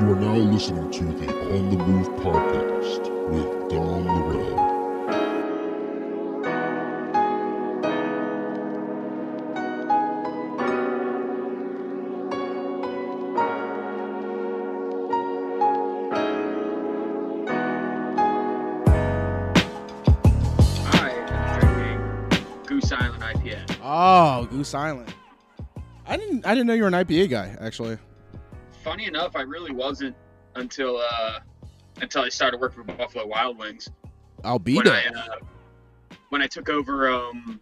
You are now listening to the On the Move podcast with Don Lorel. I Goose Island IPA. Oh, Goose Island. I didn't. I didn't know you were an IPA guy. Actually. Funny enough, I really wasn't until uh, until I started working for Buffalo Wild Wings. When Albedo. I uh, when I took over um,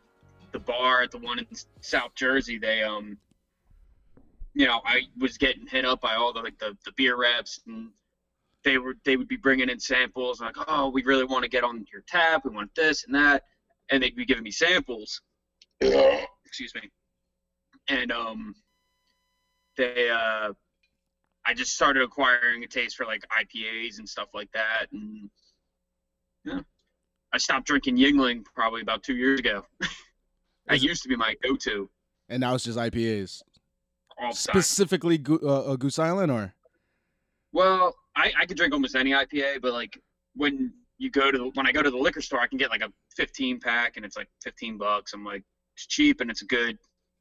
the bar at the one in South Jersey, they um, you know, I was getting hit up by all the like the, the beer reps and they were they would be bringing in samples like, oh, we really want to get on your tap, we want this and that, and they'd be giving me samples. Excuse me. And um, they uh, I just started acquiring a taste for like IPAs and stuff like that, and yeah, I stopped drinking Yuengling probably about two years ago. that used to be my go-to and now it's just IPAs. all. Specifically, uh, uh, Goose Island, or Well, I, I could drink almost any IPA, but like when you go to the, when I go to the liquor store, I can get like a 15 pack and it's like 15 bucks. I'm like, it's cheap and it's a good,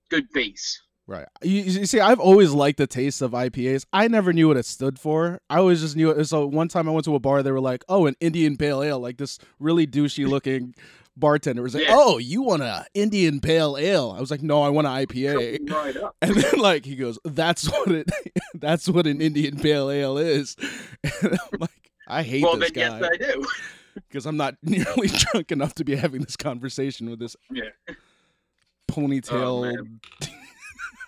good base. Right? You, you see, I've always liked the taste of IPAs. I never knew what it stood for. I always just knew it. So one time I went to a bar, they were like, "Oh, an Indian Pale Ale," like this really douchey looking. Bartender was like, Yeah. "Oh, you want a Indian Pale Ale?" I was like, "No, I want an IPA." Right. And then like he goes, "That's what it. that's what an Indian Pale Ale is." And I'm like, "I hate Well, this then guy yes, I do. because I'm not nearly drunk enough to be having this conversation with this Yeah. ponytail oh, They,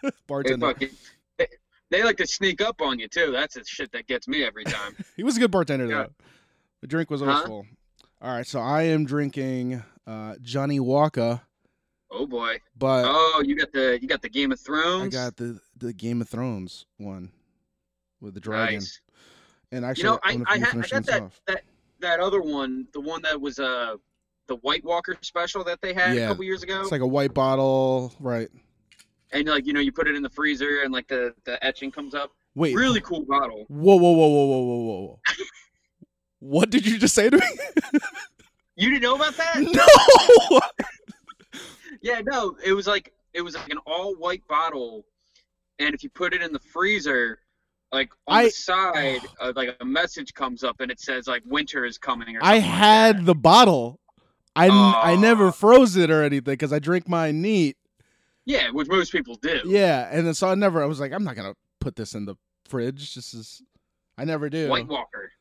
bartender." fucking, they, they like to sneak up on you too. That's the shit that gets me every time. He was a good bartender Yeah. though. The drink was always Huh? full. All right, so I am drinking uh, Johnnie Walker, oh boy. but Oh, you got the you got the Game of Thrones. I got the the Game of Thrones one with the dragon. nice. And actually, You know, I I'm I, had, I got that, off. that that other one, the one that was uh the White Walker special that they had Yeah. a couple years ago. It's like a white bottle, right? And like you know you put it in the freezer and like the the etching comes up Wait, really cool bottle Whoa, whoa, whoa, whoa, whoa, whoa, whoa! whoa. what did you just say to me? you didn't know about that no. yeah no it was like it was like an all white bottle and if you put it in the freezer like on I- the side uh, like a message comes up and it says like winter is coming or I something like had that. the bottle. I never froze it or anything because I drink mine neat. Yeah which most people do Yeah, and then so I never. I was like, I'm not gonna put this in the fridge. This is. I never do. white walker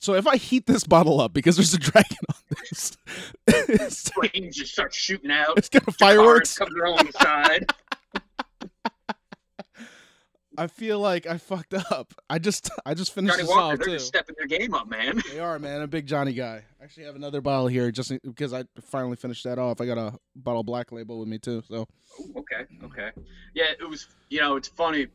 So if I heat this bottle up because there's a dragon on this, it's, flames just start shooting out it's got Cars fireworks. coming on the side I feel like I fucked up. I just I just finished Johnny this Walker off they're too. just stepping their game up man They are, man. I'm A big Johnny guy. I actually have another bottle here just because I finally finished that off. I got a bottle of Black Label with me too. So Ooh, okay, okay. Yeah, it was. You know, it's funny.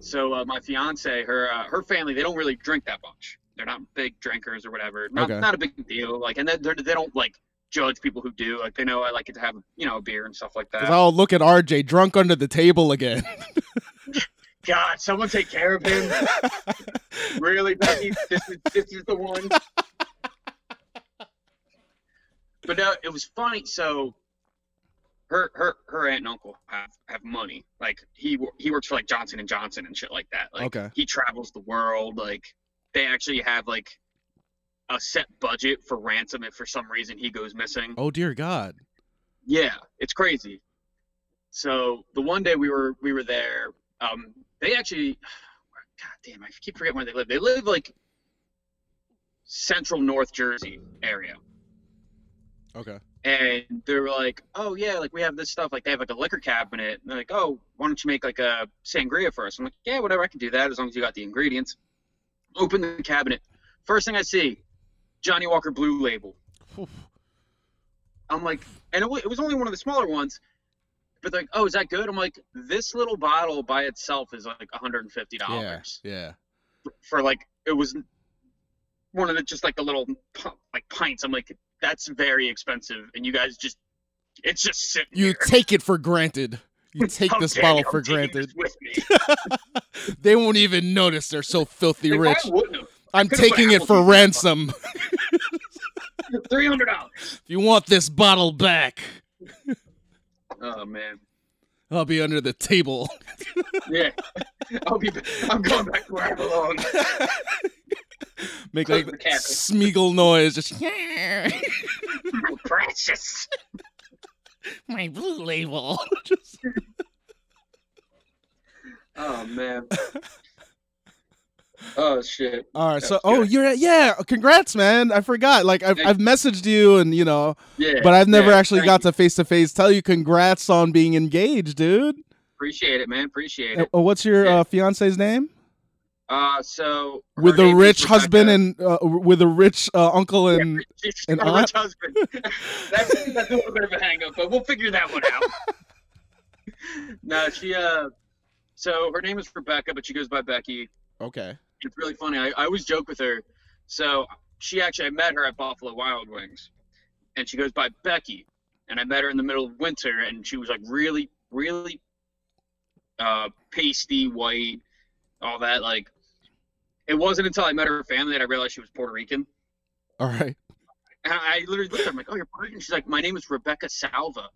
So uh, my fiance, her uh, her family, they don't really drink that much. They're not big drinkers or whatever. Not Okay. not a big deal. Like, and they they're- don't like judge people who do. Like, they know I like it to have you know a beer and stuff like because that. I'll look at RJ drunk under the table again. God, someone take care of him. really, Becky? This is this is the one. But no, it was funny. So her her her aunt and uncle have have money. Like he he works for like Johnson and Johnson and shit like that. Like Okay. he travels the world. Like they actually have like a set budget for ransom if for some reason he goes missing. oh dear God. Yeah, it's crazy. So the one day we were we were there, um, they actually, God damn, I keep forgetting where they live. They live like central North Jersey area, Okay. and they were like, oh yeah, like we have this stuff. Like they have like a liquor cabinet. And they're like, oh, why don't you make like a sangria for us? I'm like, yeah, whatever, I can do that as long as you got the ingredients. Open the cabinet. First thing I see, Johnnie Walker Blue Label. Oof. I'm like, and it, wa- it was only one of the smaller ones. But they're like, oh, is that good? I'm like, this little bottle by itself is like 150 Yeah. dollars Yeah. for like it was one of the just like the little like pints. I'm like, that's very expensive, and you guys just it's just sitting You take it for granted. You take How this bottle for granted. this with me. they won't even notice. They're so filthy They rich. probably wouldn't have. I'm taking it for ransom. Three hundred dollars. If you want this bottle back, Oh man. I'll be under the table. Yeah. I'll be. I'm going back to where I belong. Make Close like. Smeagol noise. Just My precious. my blue label. Just- Oh man. Oh shit. All right. That So, was oh, you're at, yeah. Congrats, man. I forgot. Like, I've I've messaged you, and you know, Yeah. but I've never yeah, actually got you. to face to face tell you congrats on being engaged, dude. Appreciate it, man. Appreciate Uh, it. what's your Yeah. uh, fiance's name? Uh, so With a rich husband and uh, with a rich uh, uncle and she's and a aunt? rich husband. that's, that's a little bit of a hang up, but we'll figure that one out. no, she uh, so her name is Rebecca, but she goes by Becky. okay. It's really funny. I, I always joke with her. So she actually, I met her at Buffalo Wild Wings, and she goes by Becky. And I met her in the middle of winter, and she was like really, really uh, pasty white, all that. Like, it wasn't until I met her family that I realized she was Puerto Rican. All right. And I literally looked at her, I'm like, oh, you're Puerto Rican? She's like, my name is Rebecca Salva.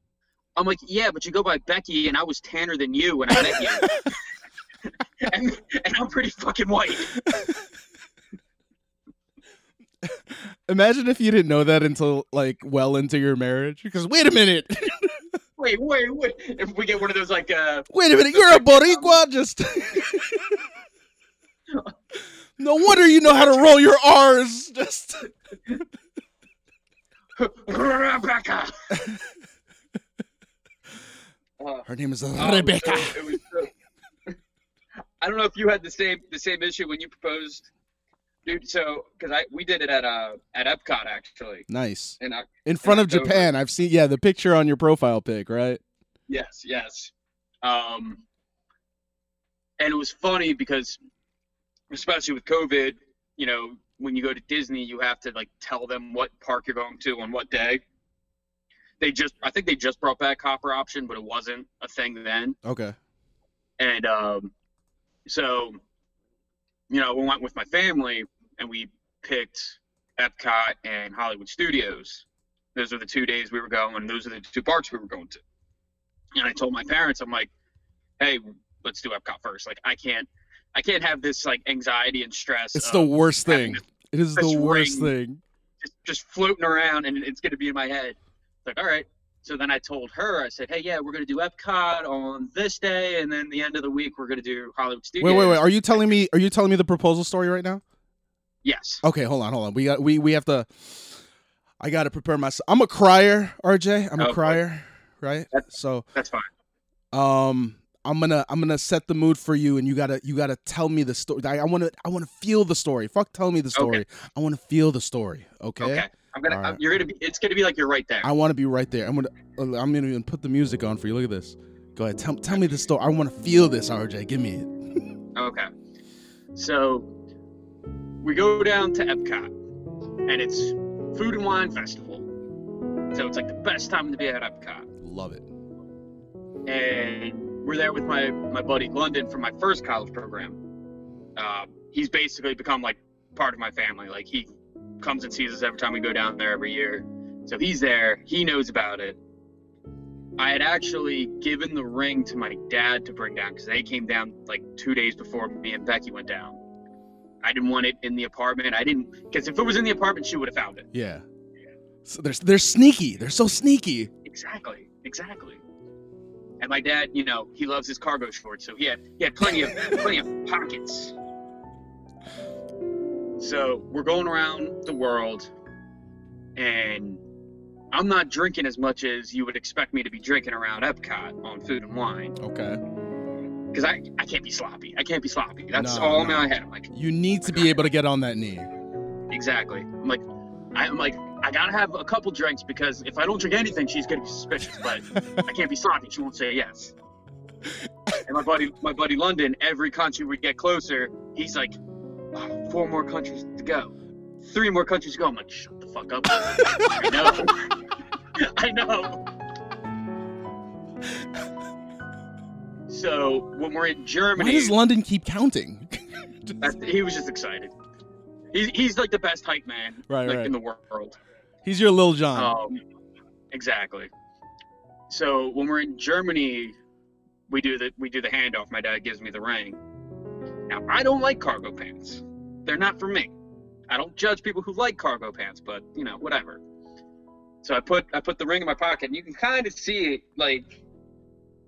I'm like, yeah, but you go by Becky, and I was tanner than you when I met you. and, and I'm pretty fucking white. Imagine if you didn't know that until like well into your marriage. Because wait a minute, Wait, wait, wait. If we get one of those, like, uh, wait a minute, you're a Boricua. Just no wonder you know how to roll your R's. Just Rebecca. Her name is um, Rebecca. it was, uh, I don't know if you had the same the same issue when you proposed, dude. So, because I we did it at uh at Epcot actually, Nice. and I, In front of October. Japan, I've seen yeah the picture on your profile pic, right? Yes, yes. Um, and it was funny because, especially with COVID, you know, when you go to Disney, you have to like tell them what park you're going to on what day. They just, I think they just brought back copper option, but it wasn't a thing then. Okay. And um, so, you know, we went with my family and we picked Epcot and Hollywood Studios. Those are the two days we were going. Those are the two parks we were going to. And I told my parents, I'm like, hey, let's do Epcot first. Like, I can't, I can't have this like anxiety and stress. It's the worst thing. It is the worst thing. just, just floating around and it's going to be in my head. It's like, all right. So then I told her, I said, hey, yeah, we're going to do Epcot on this day, and then the end of the week we're going to do Hollywood Studios. Wait, wait, wait. Are you telling me? Are you telling me the proposal story right now? Yes. Okay, hold on, hold on. We got we we have to. I got to prepare myself. I'm a crier, RJ. I'm a Okay. crier, right? That's- So, That's fine. um, I'm gonna I'm gonna set the mood for you, and you gotta you gotta tell me the story. I, I wanna I wanna feel the story. Fuck, tell me the story. I wanna feel the story. Okay. Okay. I'm gonna. Right. I'm, you're gonna be. It's gonna be like you're right there. I want to be right there. I'm gonna uh, I'm gonna even put the music on for you. Look at this. Go ahead. Tell tell me the story. I want to feel this, RJ. Give me it. Okay. So we go down to Epcot, and it's Food and Wine Festival. So it's like the best time to be at Epcot. Love it. and we're there with my my buddy London from my first college program. Uh, he's basically become like part of my family. Like he comes and sees us every time we go down there every year. So he's there. He knows about it. I had actually given the ring to my dad to bring down because they came down like two days before me and Becky went down. I didn't want it in the apartment. I didn't because if it was in the apartment, she would have found it. Yeah. So they're they're sneaky. They're so sneaky. Exactly, exactly. And my dad, you know, he loves his cargo shorts, so he had he had plenty of plenty of pockets. So we're going around the world, and I'm not drinking as much as you would expect me to be drinking around Epcot on food and wine, Okay. because I I can't be sloppy. I can't be sloppy. That's No, all in no. my head. I'm like, You need to be able to get on that knee. exactly. I'm like, I'm like, I gotta have a couple drinks because if I don't drink anything, she's gonna be suspicious. But I can't be sloppy. She won't say yes. And my buddy, my buddy London, every country we get closer, he's like, "Oh, four more countries to go, three more countries to go. I'm like, shut the fuck up. I know. I know. So when we're in Germany, Why does London keep counting? he was just excited. He's, he's like the best hype man Right, like right. in the world. He's your Lil Jon. Um, exactly. So when we're in Germany, we do the we do the handoff. My dad gives me the ring. Now I don't like cargo pants. They're not for me. I don't judge people who like cargo pants, but you know whatever. So I put I put the ring in my pocket, and you can kind of see it like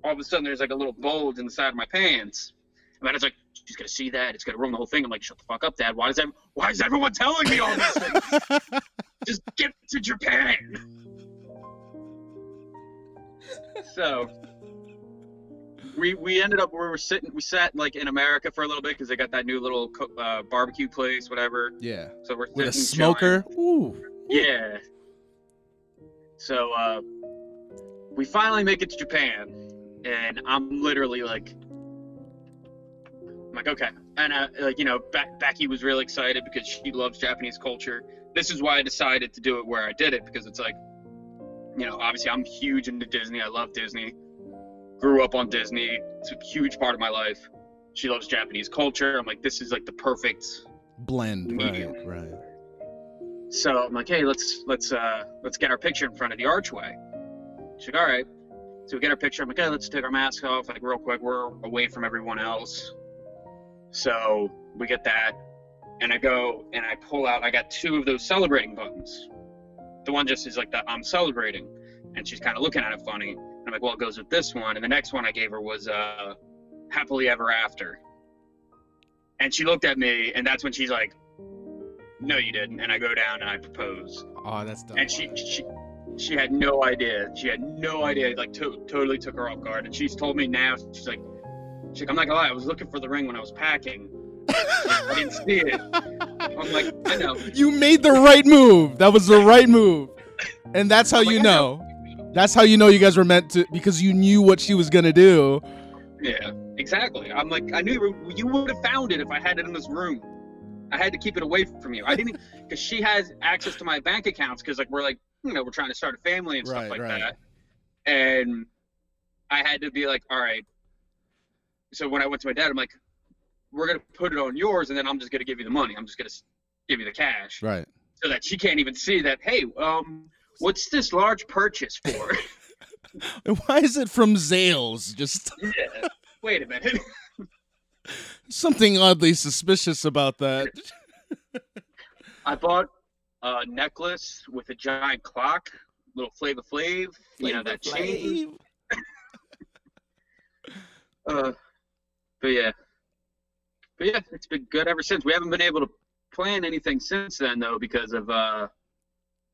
all of a sudden there's like a little bulge in the side of my pants. And my dad's like, "She's gonna see that. It's gonna ruin the whole thing." I'm like, "Shut the fuck up, Dad. Why does ev- why is everyone telling me all this? Just get to Japan." so we we ended up we were sitting we sat like in America for a little bit because they got that new little co- uh, barbecue place, whatever. yeah. So we're With a chilling. smoker. Ooh. Yeah. So uh, we finally make it to Japan, and I'm literally like, I'm like, okay, and uh, like you know, Be- Becky was really excited because she loves Japanese culture. This is why I decided to do it where I did it because it's like, you know, obviously I'm huge into Disney. I love Disney. Grew up on Disney. It's a huge part of my life. She loves Japanese culture. I'm like, this is like the perfect Blend. Right. Medium. Right. So I'm like, hey, let's let's uh let's get our picture in front of the archway. She's like, all right. So we get our picture. I'm like, hey, let's take our mask off, like real quick. We're away from everyone else. So we get that, and I go and I pull out. I got two of those celebrating buttons. The one just is like the I'm celebrating, and she's kind of looking at it funny. And I'm like, well, it goes with this one. And the next one I gave her was uh, happily ever after. And she looked at me, and that's when she's like, no, you didn't. And I go down and I propose. Oh, that's dumb. And she, she, she had no idea. She had no idea. Like, to, totally took her off guard. And she's told me now, she's like, she's like, I'm not gonna lie, I was looking for the ring when I was packing. I didn't see it. I'm like, I know. You made the right move. That was the right move. And that's how like, you know. That's how you know you guys were meant to because you knew what she was gonna do. Yeah, exactly. I'm like, I knew you, would have found it if I had it in this room. I had to keep it away from you. I didn't, because she has access to my bank accounts because like we're like, you know, we're trying to start a family and stuff Right, like right. that. And I had to be like, all right. So when I went to my dad, I'm like, we're gonna put it on yours, and then I'm just gonna give you the money. I'm just gonna give you the cash, Right. so that she can't even see that. Hey, um, what's this large purchase for? Why is it from Zales? Just yeah. Wait a minute. something oddly suspicious about that. I bought a necklace with a giant clock, little Flava Flav, you know that chain. Uh, but yeah, but yeah, it's been good ever since. We haven't been able to plan anything since then though because of uh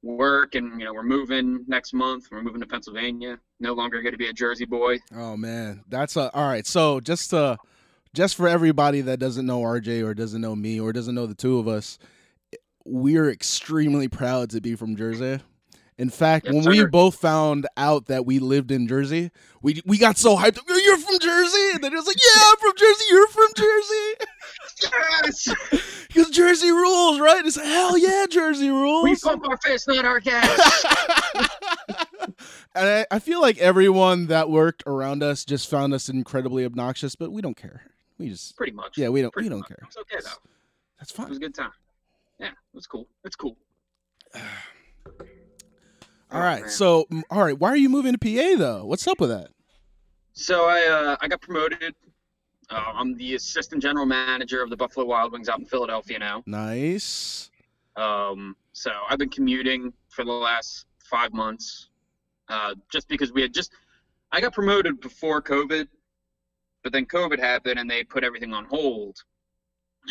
work and you know we're moving next month. We're moving to Pennsylvania. No longer going to be a Jersey boy. Oh man, that's a all right. So just uh, just for everybody that doesn't know RJ or doesn't know me or doesn't know the two of us, we're extremely proud to be from Jersey. In fact, Yes, when we both found out that we lived in Jersey, we we got so hyped. You're from Jersey, and then it was like, yeah, I'm from Jersey. You're from Jersey. Yes, Because Jersey rules, right? It's hell yeah, Jersey rules. we pump our fist, not our gas. and I, I feel like everyone that worked around us just found us incredibly obnoxious, but we don't care. We just Pretty much. yeah, we don't Pretty we don't much. care. It's okay though. That's fine. It was a good time. Yeah, it was cool. It's cool. All Oh, right, man. so all right, why are you moving to PA though? What's up with that? So I uh, I got promoted. Uh, I'm the assistant general manager of the Buffalo Wild Wings out in Philadelphia now. Nice. Um, so I've been commuting for the last five months, uh, just because we had just I got promoted before COVID, but then COVID happened and they put everything on hold.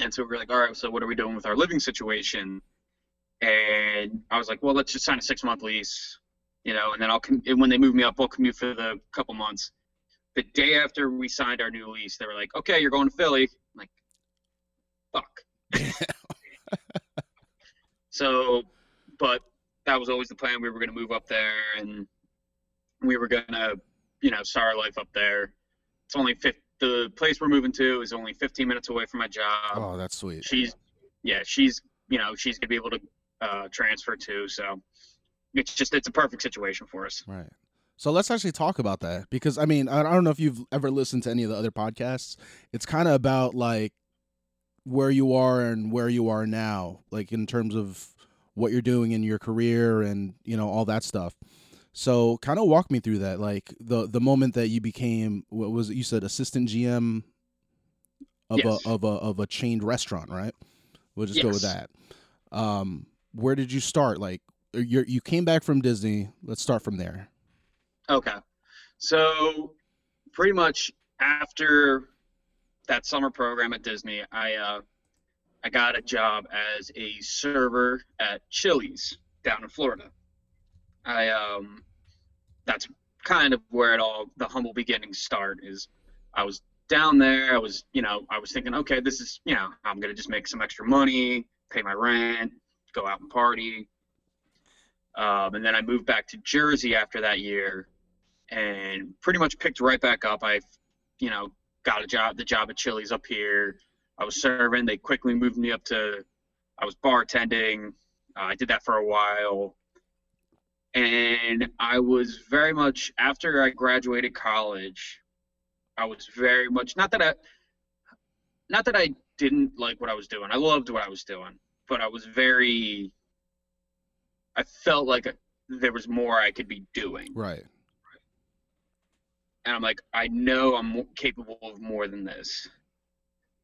And so we are like, all right, so what are we doing with our living situation? And I was like, well, let's just sign a six month lease, you know, and then I'll com- and when they move me up, I'll commute for the couple months. The day after we signed our new lease, they were like, okay, you're going to Philly. I'm like, fuck. So, but that was always the plan. We were going to move up there and we were going to, you know, start our life up there. It's only fif- the place we're moving to is only 15 minutes away from my job. Oh, that's sweet. She's, yeah, she's, you know, she's going to be able to uh, transfer too. So it's just, it's a perfect situation for us. Right. So let's actually talk about that because I mean I don't know if you've ever listened to any of the other podcasts. It's kind of about like where you are and where you are now, like in terms of what you're doing in your career and you know all that stuff. So kind of walk me through that, like the the moment that you became what was it you said assistant GM of Yes. a of a of a chained restaurant, right? We'll just go with that. Um, where did you start? Like you you came back from Disney. Let's start from there. Okay. So pretty much after that summer program at Disney, I uh, I got a job as a server at Chili's down in Florida. I um that's kind of where it all the humble beginnings start is I was down there, I was, you know, I was thinking, okay, this is, you know, I'm to just make some extra money, pay my rent, go out and party. Um, and then I moved back to Jersey after that year and pretty much picked right back up. I, you know, got a job, the job at Chili's up here. I was serving. They quickly moved me up to, I was bartending. Uh, I did that for a while. And I was very much, after I graduated college, I was very much, not that I, not that I didn't like what I was doing. I loved what I was doing, but I was very, I felt like there was more I could be doing Right. And I'm like, I know I'm capable of more than this.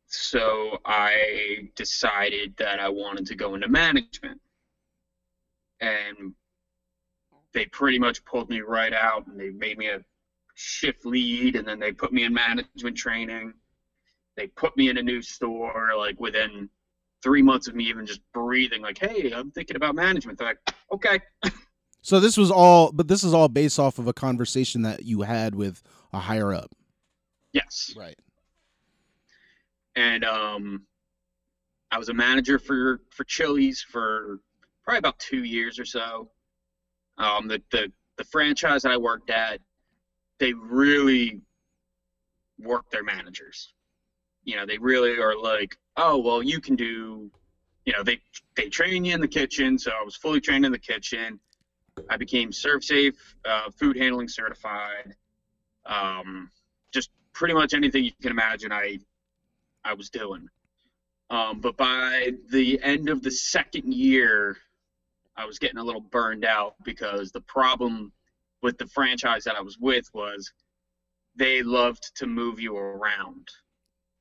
So I decided that I wanted to go into management. And they pretty much pulled me right out and they made me a shift lead and then they put me in management training. They put me in a new store like within three months of me even just breathing like, hey, I'm thinking about management. They're like, okay. So this was all, but this is all based off of a conversation that you had with a higher up. Yes. Right. and um, I was a manager for for Chili's for probably about two years or so. Um, the the the franchise that I worked at, they really work their managers. You know, they really are like, oh well, you can do. You know, they they train you in the kitchen, so I was fully trained in the kitchen. I became ServSafe, uh, food handling certified. Um, just pretty much anything you can imagine. I I was doing. Um, but by the end of the second year, I was getting a little burned out because the problem with the franchise that I was with was they loved to move you around.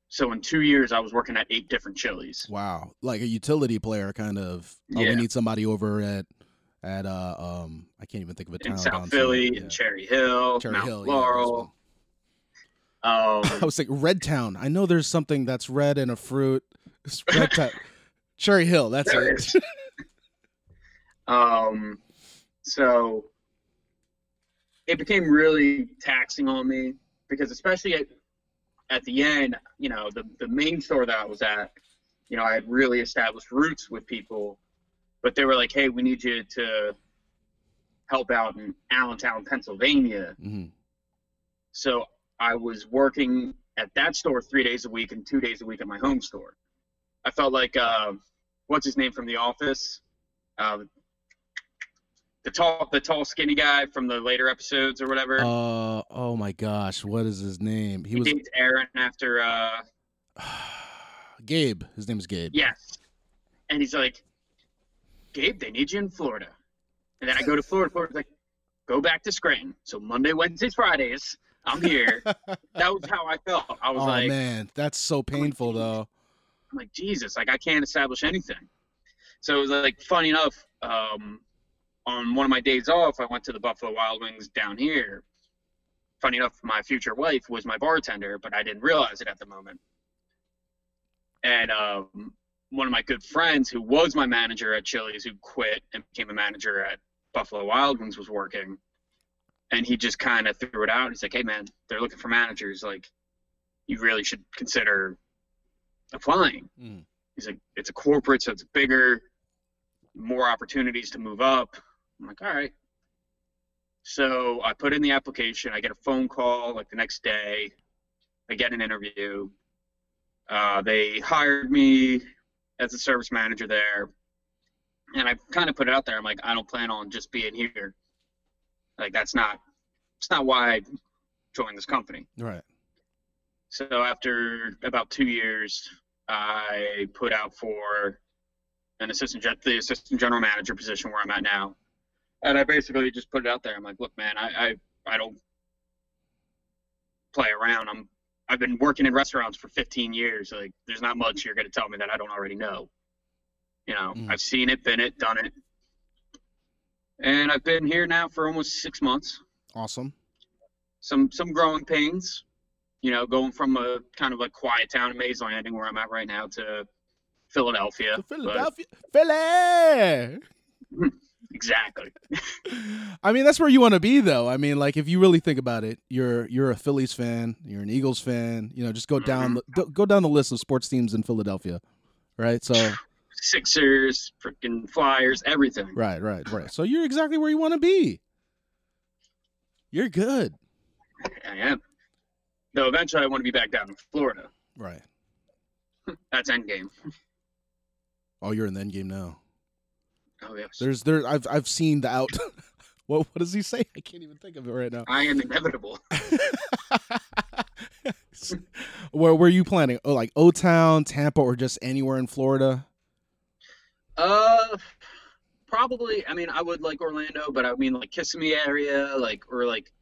So in two years, I was working at eight different Chili's. Wow. Like a utility player kind of. Oh, Yeah. we need somebody over at at uh um I can't even think of a town In South Philly, south. in Cherry Hill, Cherry Mount Hill, yeah, Laurel. one. um, I was like Red Town. I know there's something that's red and a fruit. It's Red Town. Cherry Hill, that's There it. it Um, so it became really taxing on me because especially at, at the end, you know, the, the main store that I was at, you know, I had really established roots with people, but they were like, hey, we need you to help out in Allentown, Pennsylvania. hmm So I was working at that store three days a week and two days a week at my home store. I felt like uh, what's his name from The Office, uh, the tall, the tall, skinny guy from the later episodes or whatever. Uh oh my gosh, what is his name? He he was dates Erin after, uh, Gabe. His name is Gabe. yes, and he's like, Gabe, they need you in Florida. And then I go to Florida. Florida's like, go back to Scranton. So Monday, Wednesdays, Fridays, I'm here. that was how I felt. I was oh like, man, that's so painful though. I'm like, Jesus, like I can't establish anything. So it was like, funny enough, um, on one of my days off, I went to the Buffalo Wild Wings down here. Funny enough, my future wife was my bartender, but I didn't realize it at the moment. And um, one of my good friends, who was my manager at Chili's, who quit and became a manager at Buffalo Wild Wings, was working. And he just kind of threw it out. He's like, "Hey, man, they're looking for managers. Like, you really should consider applying." Mm. He's like, it's a corporate, so it's bigger, more opportunities to move up. I'm like, all right. So I put in the application. I get a phone call like the next day. I get an interview. Uh, they hired me as a service manager there. And I kind of put it out there. I'm like, I don't plan on just being here. Like, that's not it's not why I joined this company. Right. So after about two years, I put out for an assistant the assistant general manager position where I'm at now, and I basically just put it out there. I'm like, look, man, I I, I don't play around. I'm I've been working in restaurants for 15 years. Like, there's not much you're going to tell me that I don't already know. You know, Mm. I've seen it, been it, done it, and I've been here now for almost six months Awesome. some some growing pains. You know, going from a kind of a quiet town in Mays Landing where I'm at right now to Philadelphia. To But- Philadelphia. Philly. exactly. I mean, that's where you want to be, though. I mean, like if you really think about it, you're you're a Phillies fan, you're an Eagles fan. You know, just go down mm-hmm. the, go- go down the list of sports teams in Philadelphia, right? So, Sixers, freaking Flyers, everything. right, right, right. So you're exactly where you want to be. You're good, I am. Though eventually I want to be back down in Florida. right? That's endgame. Oh, you're in the end game now. Oh yes. There's there. I've I've seen the out. what what does he say? I can't even think of it right now. I am inevitable. where were you planning? Oh, like O Town, Tampa, or just anywhere in Florida? Uh, probably. I mean, I would like Orlando, but I mean like Kissimmee area, like or like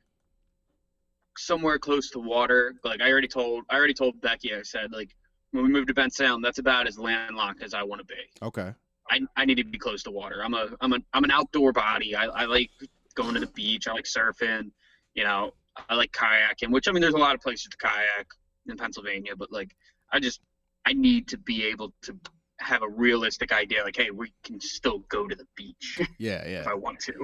somewhere close to water. Like I already told, I already told Becky. I said like when we moved to Bensalem, that's about as landlocked as I want to be. Okay. I, I need to be close to water. I'm a I'm a I'm an outdoor body. I, I like going to the beach. I like surfing. You know, I like kayaking. Which I mean, there's a lot of places to kayak in Pennsylvania, but like I just I need to be able to have a realistic idea. Like, hey, we can still go to the beach Yeah, yeah. if I want to.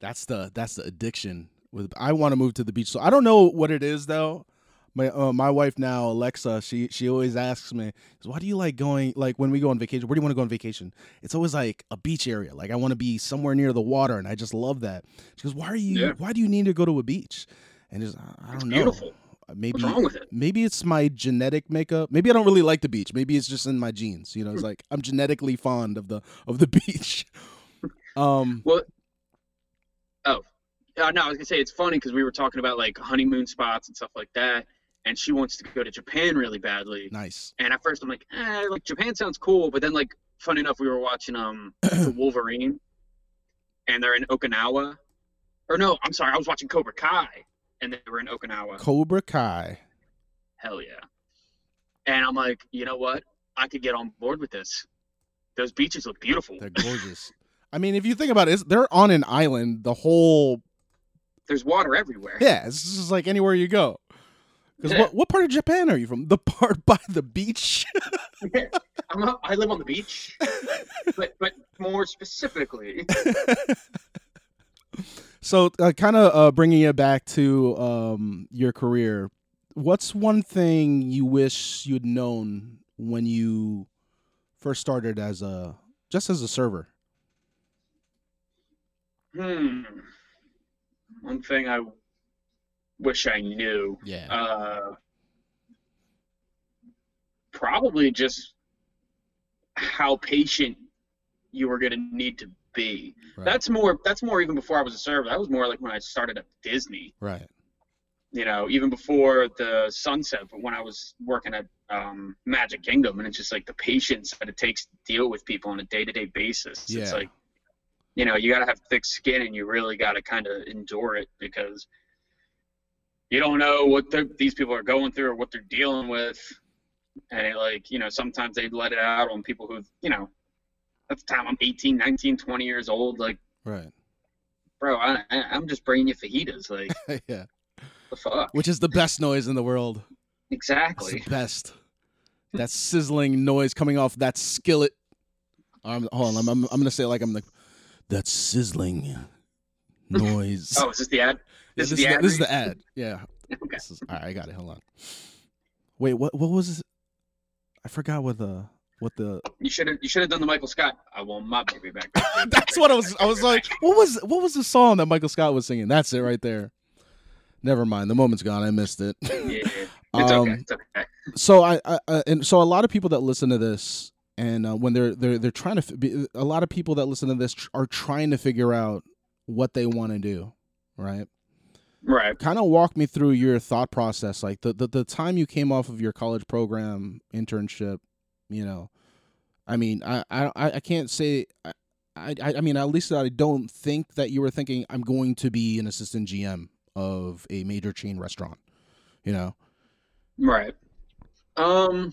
That's the that's the addiction. With I want to move to the beach, so I don't know what it is though. My uh, my wife now, Alexa, she she always asks me, "Why do you like going? Like when we go on vacation, where do you want to go on vacation?" It's always like a beach area. Like I want to be somewhere near the water, and I just love that. She goes, "Why are you? Yeah. Why do you need to go to a beach?" And just I don't know. Beautiful. Maybe What's wrong with it? maybe it's my genetic makeup. Maybe I don't really like the beach. Maybe it's just in my genes. You know, it's like I'm genetically fond of the of the beach. Um. Well, oh, uh, no, I was gonna say it's funny because we were talking about like honeymoon spots and stuff like that, and she wants to go to Japan really badly. Nice. And at first I'm like, eh, like Japan sounds cool, but then like, funny enough, we were watching um the Wolverine, and they're in Okinawa, or no, I'm sorry, I was watching Cobra Kai, and they were in Okinawa. Cobra Kai. Hell yeah. And I'm like, you know what? I could get on board with this. Those beaches look beautiful. They're gorgeous. I mean, if you think about it, they're on an island. The whole There's water everywhere. yeah, it's just like anywhere you go. Because Yeah. what what part of Japan are you from? The part by the beach. Not, I live on the beach, but but more specifically, so, uh, kind of uh, bringing it back to um, your career. What's one thing you wish you'd known when you first started as a just as a server? hmm, one thing I wish I knew, Yeah. uh, probably just how patient you were going to need to be. Right. That's more. That's more even before I was a server. That was more like when I started at Disney. right. you know, even before the sunset, but when I was working at um, Magic Kingdom, and it's just like the patience that it takes to deal with people on a day to day basis. Yeah. It's like, you know, you got to have thick skin and you really got to kind of endure it because you don't know what the, these people are going through or what they're dealing with. And it, like, you know, sometimes they let it out on people who, you know, at the time I'm 18, 19, 20 years old. Like, Right. bro, I, I- I'm just bringing you fajitas. Like, yeah. the fuck? Which is the best noise in the world. It's Exactly. the best. That sizzling noise coming off that skillet. Um, hold on, I'm, I'm, I'm gonna say it like I'm like that sizzling noise. Oh, is this the ad? Yeah, This, this, is the ad. this is the ad. Yeah. Okay. This is, all right, I got it. Hold on. Wait, what? What was? I forgot what the what the. You should have. You should have done the Michael Scott. I want my baby back. That's what I was. I was like, what was what was the song that Michael Scott was singing? That's it right there. Never mind. The moment's gone. I missed it. Yeah, it's Um, okay. It's okay. so I, I, I and so a lot of people that listen to this and uh, when they're they're they're trying to f- be, a lot of people that listen to this tr- are trying to figure out what they want to do right Right. kind of walk me through your thought process like the, the the time you came off of your college program internship you know i mean i i i can't say i i, I mean at least i don't think that you were thinking i'm going to be an assistant gm of a major chain restaurant you know Right. Um.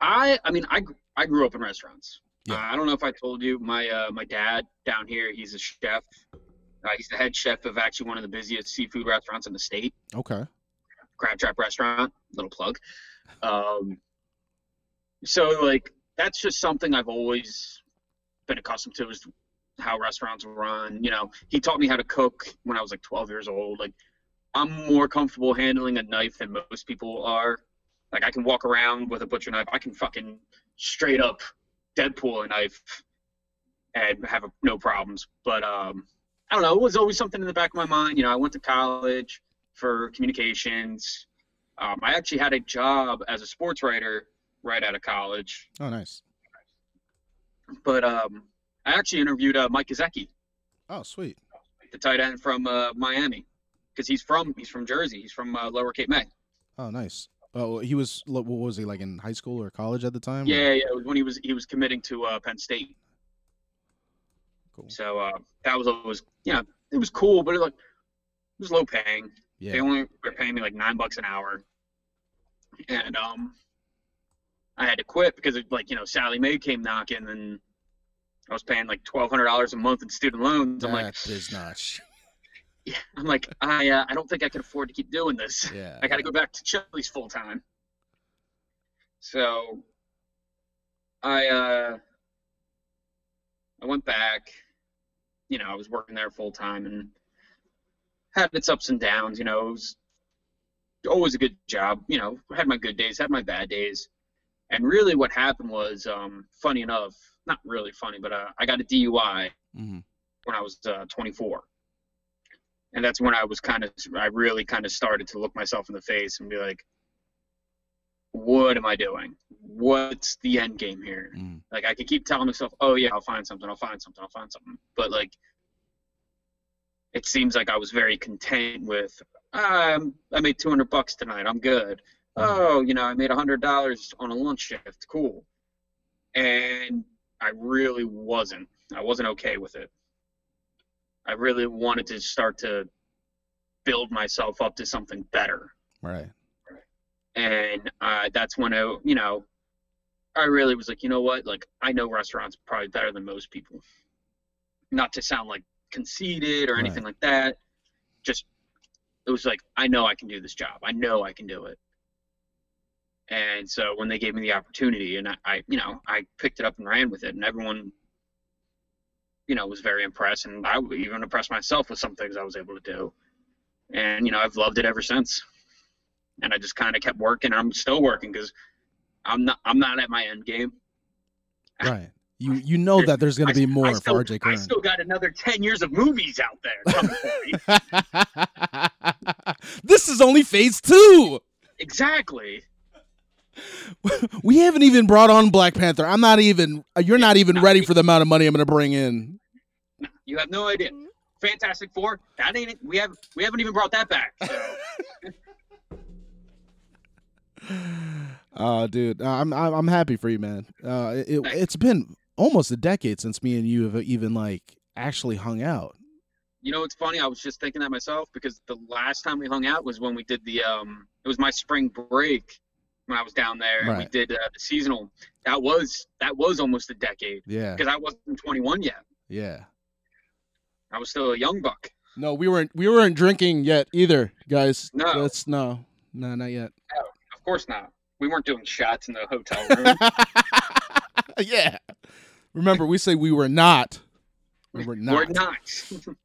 I I mean I I grew up in restaurants. Yeah. Uh, I don't know if I told you my uh, my dad down here he's a chef. Uh, he's the head chef of actually one of the busiest seafood restaurants in the state, okay Crab Trap Restaurant. Little plug. Um. So like that's just something I've always been accustomed to is how restaurants run. You know, he taught me how to cook when I was like 12 years old. Like I'm more comfortable handling a knife than most people are. Like I can walk around with a butcher knife. I can fucking straight up Deadpool a knife and have a, no problems. But um, I don't know. It was always something in the back of my mind. You know, I went to college for communications. Um, I actually had a job as a sports writer right out of college. oh nice But um, I actually interviewed uh, Mike Gesicki, oh sweet the tight end from uh, Miami, because he's from he's from Jersey. He's from uh, Lower Cape May. oh nice oh he was what was he like in high school or college at the time or- Yeah, yeah. It was when he was he was committing to uh, Penn State. Cool So uh, that was always you know it was cool, but it, like it was low paying. yeah They only were paying me like nine bucks an hour, and um, I had to quit because of, like you know Sallie Mae came knocking, and I was paying like twelve hundred dollars a month in student loans. I'm like, that is not yeah, I'm like I uh, I don't think I can afford to keep doing this. yeah I got to go back to Chili's full time. So I uh I went back. You know, I was working there full time and had its ups and downs. You know, it was always a good job. You know, had my good days, had my bad days. And really, what happened was, um, funny enough, not really funny, but uh, I got a DUI Mhm. when I was uh, 24. And that's when I was kind of, I really kind of started to look myself in the face and be like, what am I doing? What's the end game here? Mhm. Like, I could keep telling myself, oh, yeah, I'll find something, I'll find something, I'll find something. But, like, it seems like I was very content with, um, I made 200 bucks tonight, I'm good. Oh, you know, I made $100 on a lunch shift, cool. And I really wasn't. I wasn't okay with it. I really wanted to start to build myself up to something better. right And uh, that's when I, you know, I really was like, you know what? Like, I know restaurants probably better than most people. Not to sound like conceited or Right. anything like that. Just, it was like, I know I can do this job. I know I can do it. And so when they gave me the opportunity, and I, I you know, I picked it up and ran with it, and everyone, you know, was very impressed, and I even impressed myself with some things I was able to do. And you know, I've loved it ever since. And I just kind of kept working. And I'm still working because I'm not I'm not at my end game. right you you know that there's going to be more I still, for RJ I still got another ten years of movies out there coming for me. this is only phase two. exactly. We haven't even brought on Black Panther. I'm not even. Uh, you're not even no, ready for the amount of money I'm going to bring in. You have no idea. Mm-hmm. Fantastic Four. That ain't it. We have we haven't even brought that back. So. Oh, dude, I'm I'm happy for you, man. Uh, it, Thanks. it's been almost a decade since me and you have even like actually hung out. You know, it's funny. I was just thinking that myself because the last time we hung out was when we did the um. It was my spring break when I was down there, and we did uh, the seasonal. That was that was almost a decade Yeah, because I wasn't 21 yet. yeah. I was still a young buck. No, we weren't we weren't drinking yet either, guys. No. That's no, no, not yet. Of course not. We weren't doing shots in the hotel room. yeah. Remember, we say we were not. We were not. We're not.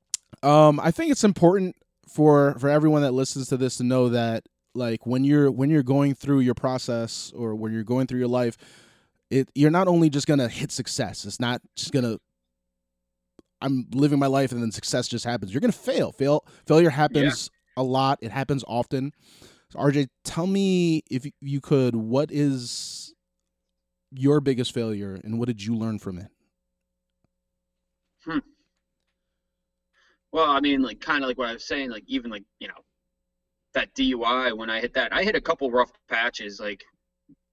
Um, I think it's important for for everyone that listens to this to know that like when you're when you're going through your process or when you're going through your life, it you're not only just gonna hit success. It's not just gonna I'm living my life and then success just happens. You're gonna fail. Fail failure happens a lot. It happens often. So RJ, tell me if you could, what is your biggest failure and what did you learn from it? Well, I mean, like kind of like what I was saying, like even like you know, that DUI when I hit that, I hit a couple rough patches like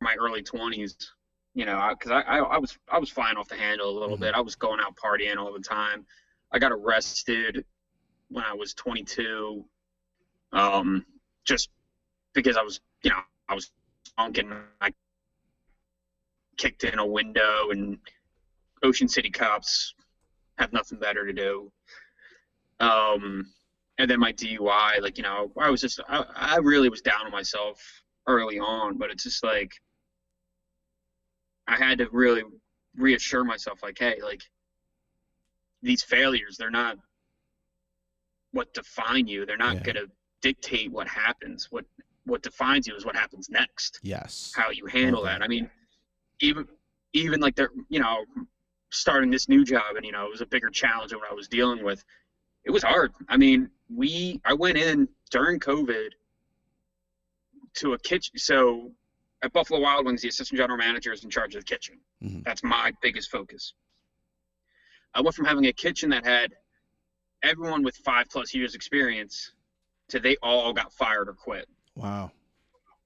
my early twenties. You know, because I, I I was I was flying off the handle a little Mhm. bit. I was going out partying all the time. I got arrested when I was 22, um, just because I was you know I was drunk and I kicked in a window and Ocean City cops have nothing better to do. Um, and then my DUI, like you know, I was just I, I really was down on myself early on, but it's just like I had to really reassure myself, like, hey, like these failures, they're not what define you. They're not Yeah. gonna dictate what happens. What what defines you is what happens next Yes. how you handle Okay. that. I mean, even even like they're you know starting this new job and you know it was a bigger challenge than what I was dealing with. It was hard. I mean, we I went in during COVID to a kitchen. So at Buffalo Wild Wings, the assistant general manager is in charge of the kitchen. Mhm. That's my biggest focus. I went from having a kitchen that had everyone with five plus years experience to they all got fired or quit Wow.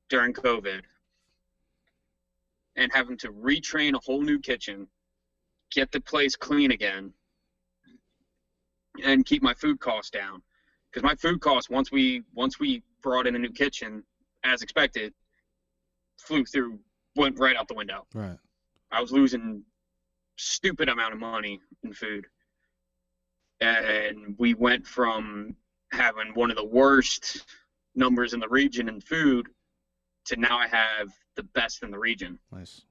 during COVID and having to retrain a whole new kitchen, get the place clean again, and keep my food costs down. Because my food costs once we once we brought in a new kitchen, as expected, flew through went right out the window. Right. I was losing stupid amount of money in food. And we went from having one of the worst numbers in the region and food to now I have the best in the region. Nice.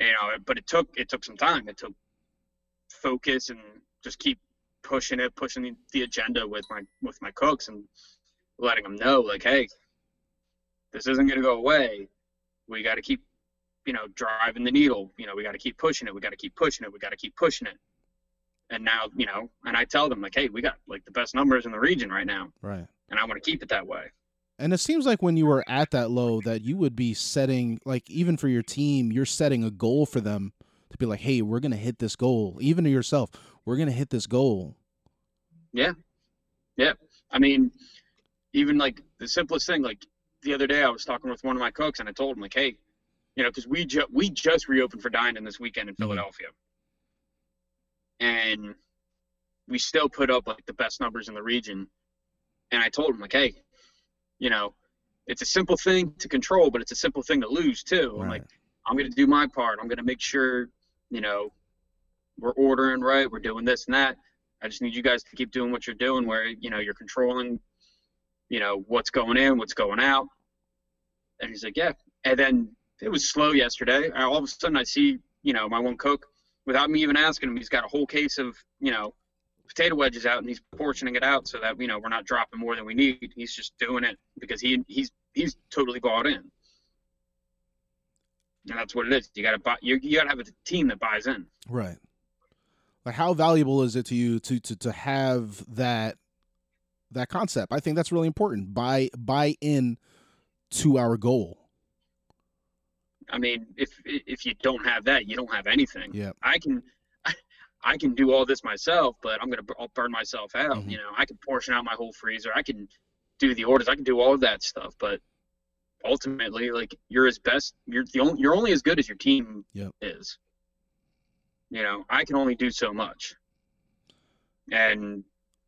You know, but it took it took some time. It took focus and just keep pushing it, pushing the, the agenda with my with my cooks and letting them know like, hey, this isn't gonna go away. We got to keep, you know, driving the needle. You know, we got to keep pushing it. We got to keep pushing it. We got to keep pushing it. And now, you know, and I tell them like, hey, we got like the best numbers in the region right now, Right. and I want to keep it that way. And it seems like when you were at that low that you would be setting like even for your team, you're setting a goal for them to be like, "Hey, we're going to hit this goal." Even to yourself, "We're going to hit this goal." Yeah. Yeah. I mean, even like the simplest thing, like the other day, I was talking with one of my cooks, and I told him like, hey, you know, because we ju- we just reopened for dining this weekend in Mhm. Philadelphia, and we still put up like the best numbers in the region. And I told him like, hey, you know, it's a simple thing to control, but it's a simple thing to lose too. I'm like, I'm going to do my part. I'm going to make sure, you know, we're ordering right. We're doing this and that. I just need you guys to keep doing what you're doing, where you know you're controlling, you know, what's going in, what's going out. And he's like, yeah. And then it was slow yesterday. All of a sudden, I see, you know, my one cook, without me even asking him, he's got a whole case of, you know, potato wedges out, and he's portioning it out so that you know we're not dropping more than we need. He's just doing it because he he's he's totally bought in. And that's what it is. You gotta buy. You, you gotta have a team that buys in. Right. Like how valuable is it to you to to to have that that concept? I think that's really important. Buy buy in to our goal. I mean, if if you don't have that, you don't have anything. Yeah. I can I can do all this myself, but I'm gonna I'll burn myself out. Mhm. You know, I can portion out my whole freezer. I can do the orders. I can do all of that stuff, but ultimately, like you're as best. You're the only. You're only as good as your team Yep. is. You know, I can only do so much, and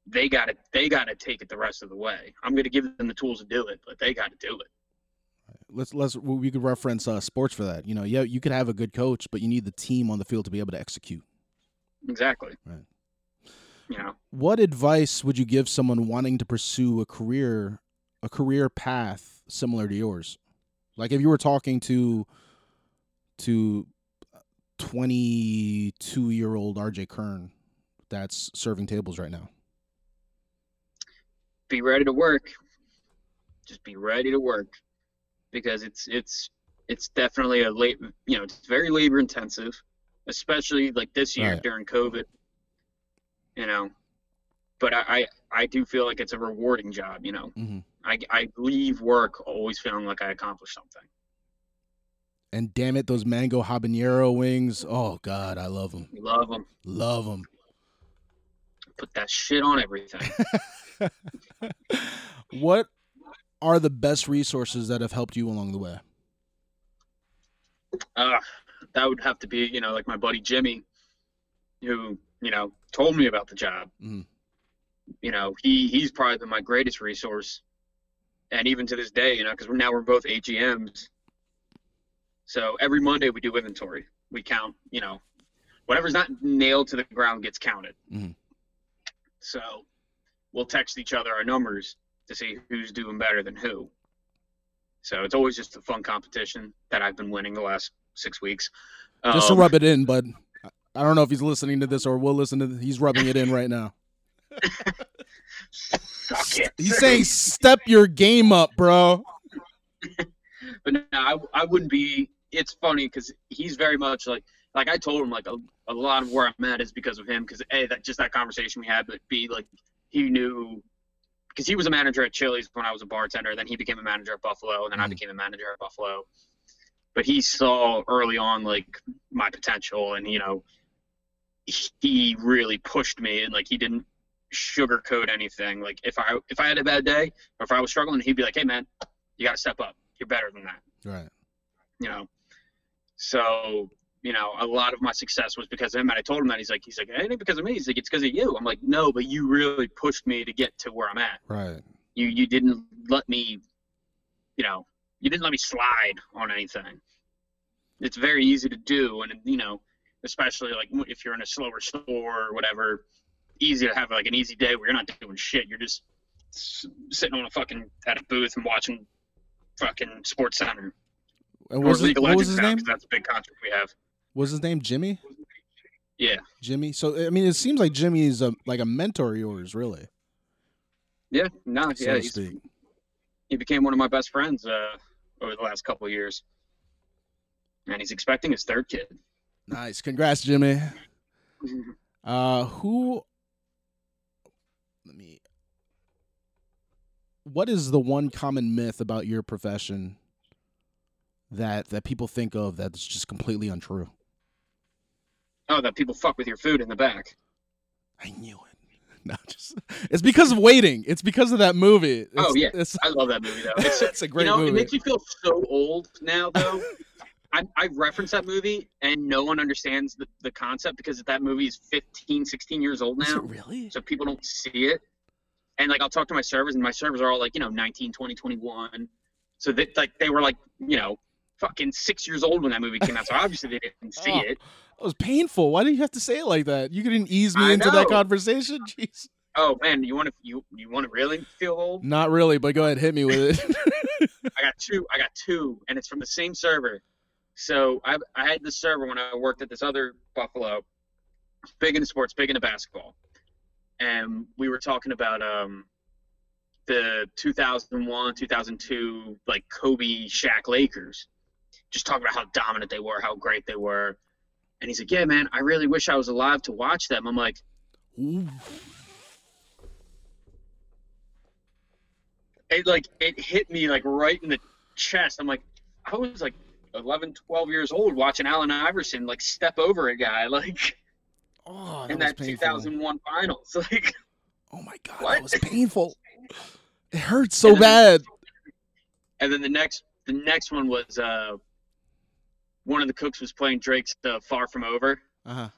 they got to they got to take it the rest of the way. I'm gonna give them the tools to do it, but they got to do it. Let's let's we could reference uh, sports for that. You know, yeah, you could have a good coach, but you need the team on the field to be able to execute. Exactly. Right. Know. What advice would you give someone wanting to pursue a career a career path similar to yours? Like if you were talking to to 22 year old RJ Kern that's serving tables right now. be ready to work. Just be ready to work because it's it's it's definitely a late you know it's very labor intensive, especially like this year Right. during COVID. You know, but I, I I do feel like it's a rewarding job. You know, hmm I I leave work always feeling like I accomplished something. And damn it, those mango habanero wings. Oh God, I love them. Love them. Love them. Put that shit on everything. what are the best resources that have helped you along the way? Uh, that would have to be, you know, like my buddy Jimmy, who, you know, told me about the job. Mhm. You know, he he's probably been my greatest resource, and even to this day, you know, because we're now we're both AGMs. So every Monday we do inventory. We count, you know, whatever's not nailed to the ground gets counted. Mhm. So we'll text each other our numbers to see who's doing better than who. So it's always just a fun competition that I've been winning the last six weeks. Just to Um, rub it in, bud. I don't know if he's listening to this or will listen to. This. He's rubbing it in right now. suck it. He's saying, "Step your game up, bro." but no, I, I wouldn't be. It's funny because he's very much like like I told him like a, a lot of where I'm at is because of him because a that just that conversation we had, but b like he knew because he was a manager at Chili's when I was a bartender, then he became a manager at Buffalo, and then I Mhm. became a manager at Buffalo. But he saw early on like my potential, and you know he really pushed me, and like he didn't sugarcoat anything. Like if I if I had a bad day or if I was struggling, he'd be like, "Hey man, you got to step up. You're better than that." Right. you know. So, you know, a lot of my success was because of him. And I told him that he's like, he's like, it ain't because of me. He's like, it's because of you. I'm like, no, but you really pushed me to get to where I'm at. Right. You you didn't let me, you know, you didn't let me slide on anything. It's very easy to do, and you know, especially like if you're in a slower store or whatever, easy to have like an easy day where you're not doing shit. You're just sitting on a fucking at a booth and watching fucking Sports Center And or what was, his, League of what was Legends his now, name? that's a big contract we have. Was his name? Jimmy. Yeah. Jimmy. So I mean, it seems like Jimmy is a like a mentor of yours, really. Yeah, no, So yeah, he became one of my best friends uh, over the last couple of years, and he's expecting his third kid. Nice. Congrats, Jimmy. Uh, who? Let me. What is the one common myth about your profession that that people think of that's just completely untrue? Oh, that people fuck with your food in the back. I knew it. No, just it's because of waiting. It's because of that movie. Oh, it's, Oh, yeah. it's, I love that movie though. It's, it's a great you know, movie. it makes me feel so old now though. I, I reference that movie and no one understands the, the concept because that movie is 15, 16 years old now. really? so people don't see it. And like I'll talk to my servers, and my servers are all like, you know, 19, 20, 21. So that like they were like, you know, fucking six years old when that movie came out. So obviously they didn't see Oh, it. It was painful. Why do you have to say it like that? You couldn't ease me I into that conversation. Jeez. Oh man, you want to you you want to really feel old? Not really, but go ahead, hit me with it. I got two. I got two, and it's from the same server. So I I had this server when I worked at this other Buffalo, big into sports, big into basketball, and we were talking about um the 2001 2002 like Kobe Shaq Lakers, just talking about how dominant they were, how great they were, and he's like, yeah man, I really wish I was alive to watch them. I'm like, Ooh. it like it hit me like right in the chest. I'm like, I was like 11, 12 years old watching Allen Iverson like step over a guy like Oh, that in that painful. 2001 finals. Like, Oh my god, What? that was painful. It hurt so And then- bad. and then the next the next one was uh one of the cooks was playing Drake's uh, Far From Over, Uh huh.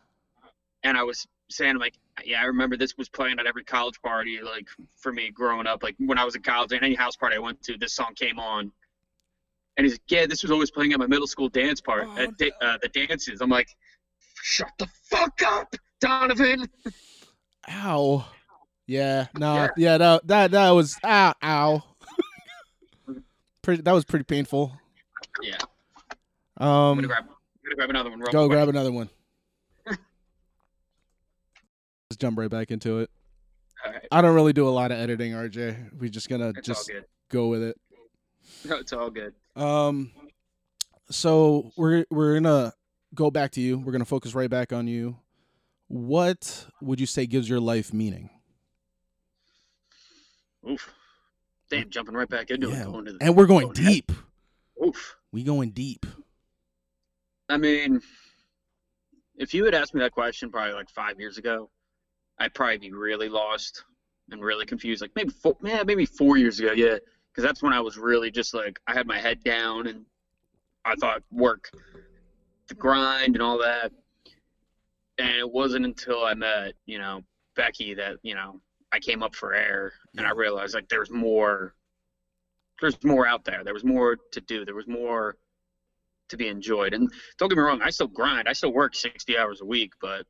and I was saying like, yeah, I remember this was playing at every college party like for me growing up. Like when I was in college, and any house party I went to, this song came on. And he's like, yeah, this was always playing at my middle school dance part, Oh, at da- uh, the dances. I'm like, shut the fuck up, Donovan. Ow. Yeah. No. Yeah. Yeah. that that that was ow ow. pretty. That was pretty painful. Yeah, I'm Um. gonna grab, I'm gonna grab another one. Go quick. grab another one. Just jump right back into it. All right, I don't really do a lot of editing, RJ. We're just gonna it's just go with it. No, it's all good. Um, so we're we're gonna go back to you. We're gonna focus right back on you. What would you say gives your life meaning? Oof. Damn, jumping right back into Yeah, it. Going to the, And we're going deep. Oof. We going deep. I mean, if you had asked me that question probably like five years ago, I'd probably be really lost and really confused. Like maybe four, yeah, maybe four years ago, yeah, because that's when I was really just like I had my head down and I thought work, the grind, and all that. And it wasn't until I met, you know, Becky that you know I came up for air and I realized like there's more, there's more out there. There was more to do. There was more to be enjoyed. And don't get me wrong, I still grind. I still work 60 hours a week, but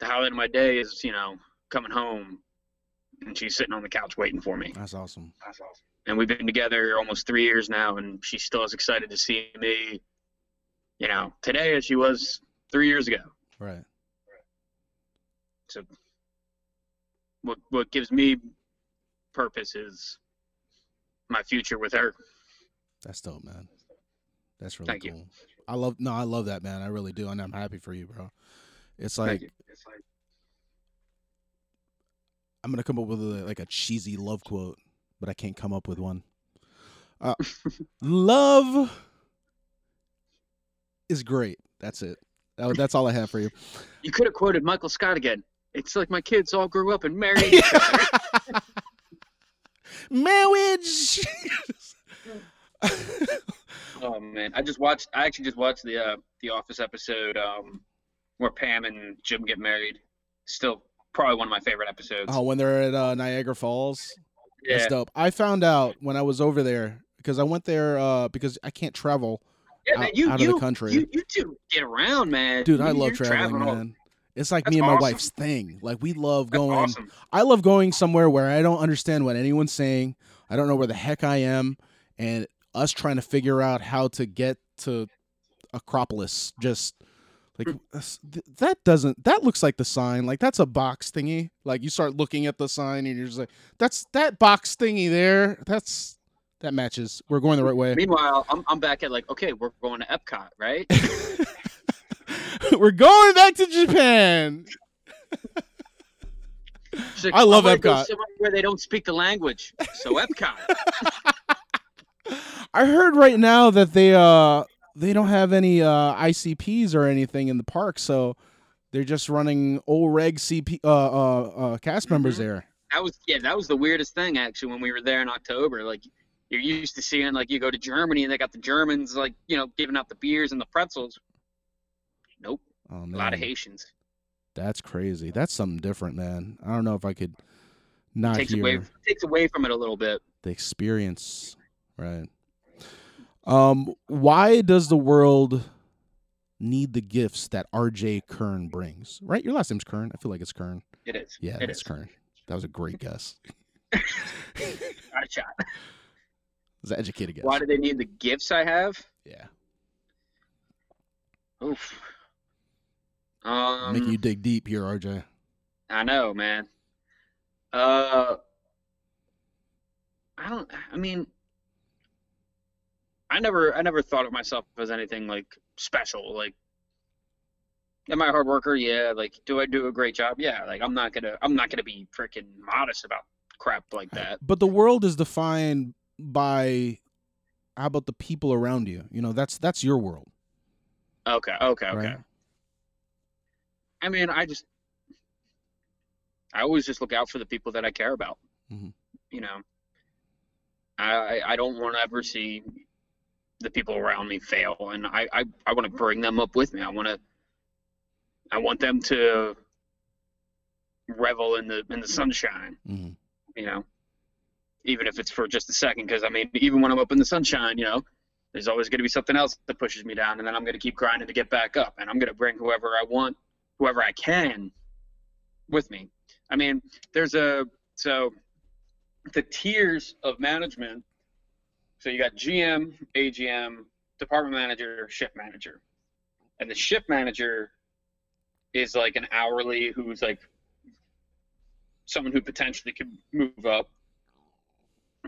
the highlight of my day is, you know, coming home and she's sitting on the couch waiting for me. That's awesome. That's awesome. And we've been together almost three years now, and she's still as excited to see me, you know, today as she was three years ago. Right. So, what what gives me purpose is my future with her. That's dope, man. That's really Thank you. I love no, I love that, man. I really do, and I'm happy for you, bro. It's like you. It's like, I'm gonna come up with a, like a cheesy love quote, but I can't come up with one. Uh, love is great. That's it. That- that's all I have for you. you could have quoted Michael Scott again. It's like my kids all grew up and married. Marriage. oh man, I just watched. I actually just watched the uh, the Office episode um, where Pam and Jim get married. Still, probably one of my favorite episodes. oh, when they're at uh, Niagara Falls. Yeah. That's dope. I found out when I was over there because I went there uh, because I can't travel. yeah, man, out- you out of the you, country. You, you two get around, man. Dude, I You- love traveling, all- man. It's like That's me and my wife's thing. Like we love That's going. awesome. I love going somewhere where I don't understand what anyone's saying. I don't know where the heck I am, and us trying to figure out how to get to Acropolis. Just like that doesn't. That looks like the sign. Like that's a box thingy. Like you start looking at the sign and you're just like, that's that box thingy there. That's that matches. We're going the right way. Meanwhile, I'm I'm back at like, okay, we're going to Epcot, right? We're going back to Japan. Like, I love oh, Epcot. Where they don't speak the language, so Epcot. I heard right now that they uh they don't have any uh ICPs or anything in the park, so they're just running old reg CP uh uh, uh cast members Mhm. there. That was yeah, that was the weirdest thing actually when we were there in October. Like you're used to seeing like you go to Germany and they got the Germans like you know giving out the beers and the pretzels. Nope, Oh a lot of Haitians. that's crazy. That's something different, man. I don't know if I could not Takes hear away takes away from it a little bit. the experience, right? Um, why does the world need the gifts that RJ Kern brings? Right, your last name's Kern. I feel like it's Kern. It is. Yeah, it it's is. Kern. That was a great guess. A shot. It was an educated guess. Why do they need the gifts I have? yeah, Oof. Um, making you dig deep here, RJ. I know, man. Uh, I don't. I mean, I never, I never thought of myself as anything like special. Like, am I a hard worker? Yeah. Like, do I do a great job? Yeah. Like, I'm not gonna, I'm not gonna be freaking modest about crap like that. But the world is defined by how about the people around you? You know, that's that's your world, Okay. Okay. Okay. right? I mean, I just, I always just look out for the people that I care about. Mhm. You know, I I- I don't want to ever see the people around me fail, and I I, I want to bring them up with me. I want to, I want them to revel in the in the sunshine. hmm You know, even if it's for just a second, because I mean, even when I'm up in the sunshine, you know. There's always going to be something else that pushes me down, and then I'm going to keep grinding to get back up, and I'm going to bring whoever I want whoever I can with me. I mean, there's a so the tiers of management. So you got GM, AGM, department manager, shift manager, and the shift manager is like an hourly who's like someone who potentially could move up,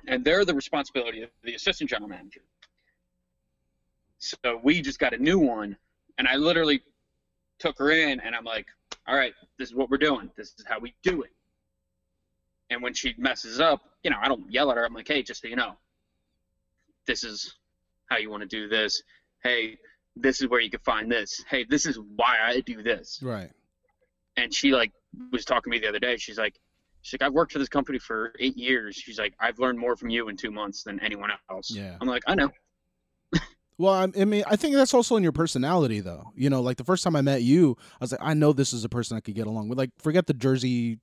and they're the responsibility of the assistant general manager. So we just got a new one, and I literally took her in and I'm like, all right, this is what we're doing. This is how we do it. And when she messes up, you know, I don't yell at her. I'm like, hey, just so you know, this is how you want to do this. Hey, this is where you can find this. Hey, this is why I do this. Right. And she like was talking to me the other day. She's like, she's like, I've worked for this company for eight years. She's like, I've learned more from you in two months than anyone else. Yeah. I'm like, I know. Well, I mean, I think that's also in your personality, though. You know, like the first time I met you, I was like, I know this is a person I could get along with. Like, forget the Jersey,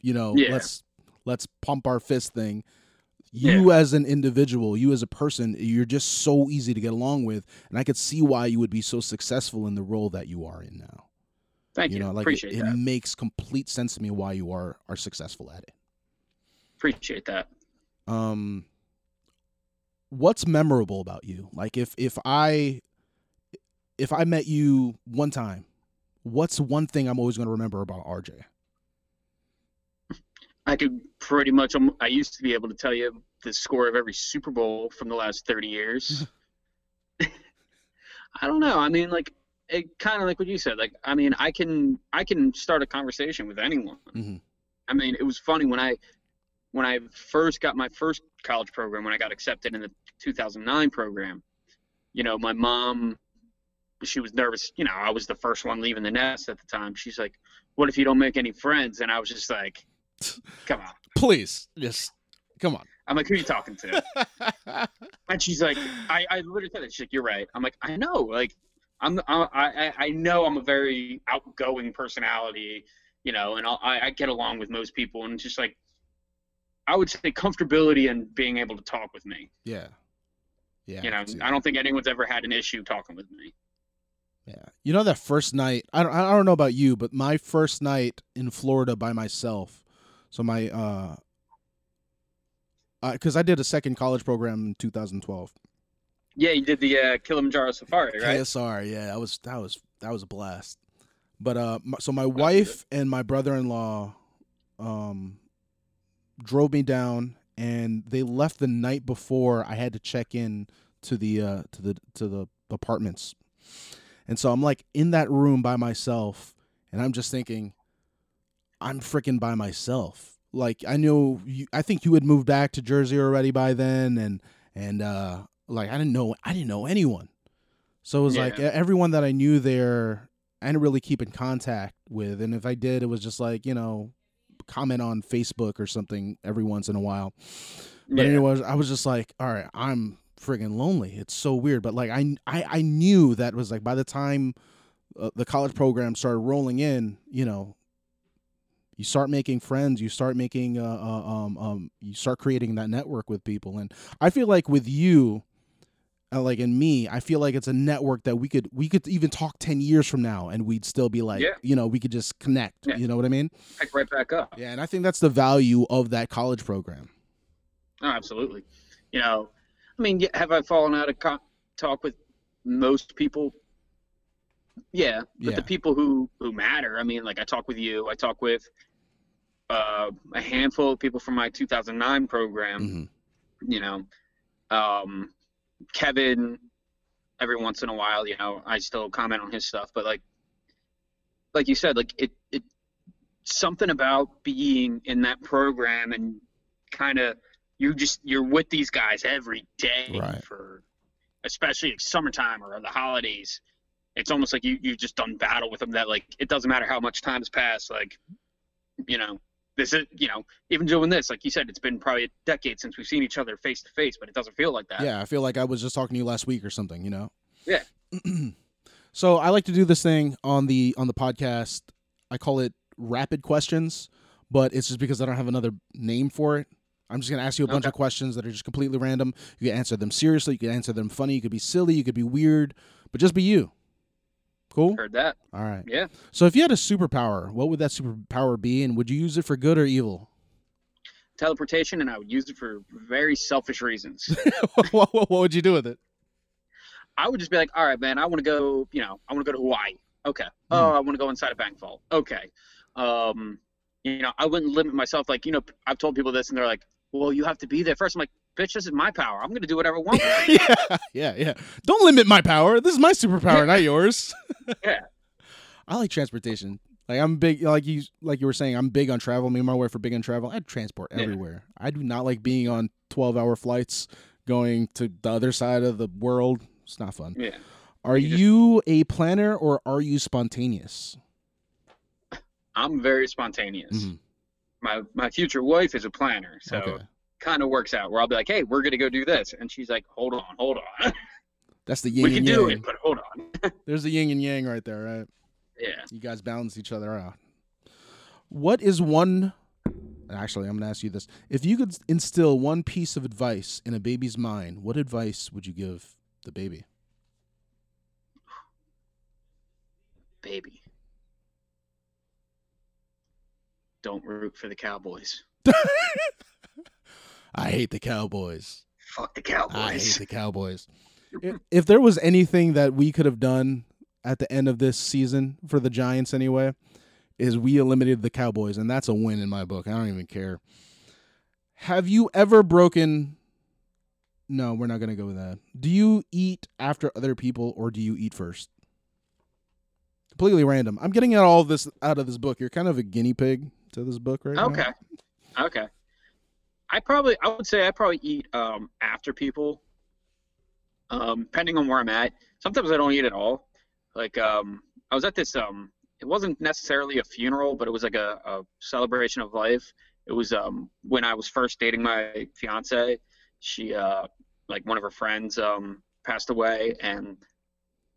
you know, Yeah. let's let's pump our fist thing. You as an individual, you as a person, you're just so easy to get along with, and I could see why you would be so successful in the role that you are in now. Thank you. You know, like Appreciate it, it makes complete sense to me why you are are successful at it. Appreciate that. um what's memorable about you like if if i if i met you one time what's one thing i'm always going to remember about rj I could pretty much. I used to be able to tell you the score of every Super Bowl from the last 30 years. I don't know. I mean, like, it kind of like what you said. Like, I mean, I can I can start a conversation with anyone. Mhm. I mean, it was funny when I when I first got my first college program when I got accepted in the 2009 program. You know, my mom, she was nervous. You know, I was the first one leaving the nest at the time. She's like, "What if you don't make any friends?" And I was just like, "Come on." please just come on I'm like, "Who are you talking to?" And she's like, I, I literally said that. She's like, you're right. I'm like, I know. Like, I'm, I, I, I know I'm a very outgoing personality, you know, and I'll, I, I get along with most people. And it's just like, I would say comfortability and being able to talk with me. yeah yeah You know, I I don't think anyone's ever had an issue talking with me. yeah you know that first night i don't i don't know about you but my first night in florida by myself so my uh because I did a second college program in 2012. Yeah, you did the uh, Kilimanjaro Safari, right? KSR, yeah, that was that was that was a blast. But uh, my, so my wife and my brother-in-law, um, drove me down, and they left the night before I had to check in to the uh to the to the apartments, and so I'm like in that room by myself, and I'm just thinking, I'm freaking by myself. Like I know, you, I think you had moved back to Jersey already by then, and and uh, like I didn't know, I didn't know anyone. So it was like e- everyone that I knew there, I didn't really keep in contact with, and if I did, it was just like you know, comment on Facebook or something every once in a while. But Yeah. anyways, I was just like, all right, I'm friggin' lonely. It's so weird, but like I I, I knew that was like by the time uh, the college program started rolling in, you know, you start making friends, you start making uh, uh um um you start creating that network with people, and I feel like with you. Uh, like in me, I feel like it's a network that we could we could even talk ten years from now, and we'd still be like, Yeah. you know, we could just connect. Yeah. You know what I mean? Pick right back up. Yeah, and I think that's the value of that college program. Oh, absolutely. You know, I mean, have I fallen out of co- talk with most people? Yeah, but Yeah. the people who who matter. I mean, like I talk with you. I talk with uh, a handful of people from my 2009 program. Mhm. You know, um, Kevin. Every once in a while, you know, I still comment on his stuff, but like, like you said, like it, it, something about being in that program and kind of you just you're with these guys every day Right. for especially like summertime or the holidays it's almost like you you've just done battle with them that like it doesn't matter how much time has passed like you know this is you know even doing this like you said it's been probably a decade since we've seen each other face to face but it doesn't feel like that Yeah, I feel like I was just talking to you last week or something, you know. Yeah. so I like to do this thing on the on the podcast. I call it rapid questions, but it's just because I don't have another name for it. I'm just gonna ask you a bunch Okay. of questions that are just completely random. You can answer them seriously. You can answer them funny. You could be silly. You could be weird, but just be you. Cool. heard that All right. yeah So if you had a superpower, what would that superpower be, and would you use it for good or evil? teleportation and i would use it for very selfish reasons what, what, what would you do with it? I would just be like, all right, man, I want to go, you know, I want to go to Hawaii. Okay. Oh, I want to go inside a bank vault. Okay. Um, you know, I wouldn't limit myself. Like, you know, I've told people this and they're like, well, you have to be there first. I'm like, bitch, this is my power. I'm going to do whatever I want. yeah, yeah, yeah. Don't limit my power. This is my superpower, not yours. Yeah. I like transportation. Like I'm big, like you, like you were saying, I'm big on travel. Me and my wife are big on travel. I transport Yeah. everywhere. I do not like being on 12 hour flights going to the other side of the world. It's not fun. yeah. Are You just- you a planner or are you spontaneous? I'm very spontaneous. Mhm. My my future wife is a planner, so Okay. Kind of works out. Where I'll be like, "Hey, we're gonna go do this," and she's like, "Hold on, hold on, That's the yin we can do yang. it, but hold on." There's the yin and yang right there, right? yeah. You guys balance each other out. What is one? Actually, I'm gonna ask you this: If you could instill one piece of advice in a baby's mind, what advice would you give the baby? baby. Don't root for the Cowboys. I hate the Cowboys. Fuck the Cowboys. I hate the Cowboys. if, there was anything that we could have done at the end of this season for the Giants, anyway, is we eliminated the Cowboys, and that's a win in my book. I don't even care. Have you ever broken? No, we're not going to go with that. Do you eat after other people, or do you eat first? Completely random. I'm getting at all this out of this book. You're kind of a guinea pig to this book right now. Okay. Okay. I probably I would say I probably eat um after people. Um, depending on where I'm at. Sometimes I don't eat at all. Like um I was at this um it wasn't necessarily a funeral, but it was like a, a celebration of life. It was um when I was first dating my fiance. She uh like one of her friends um passed away and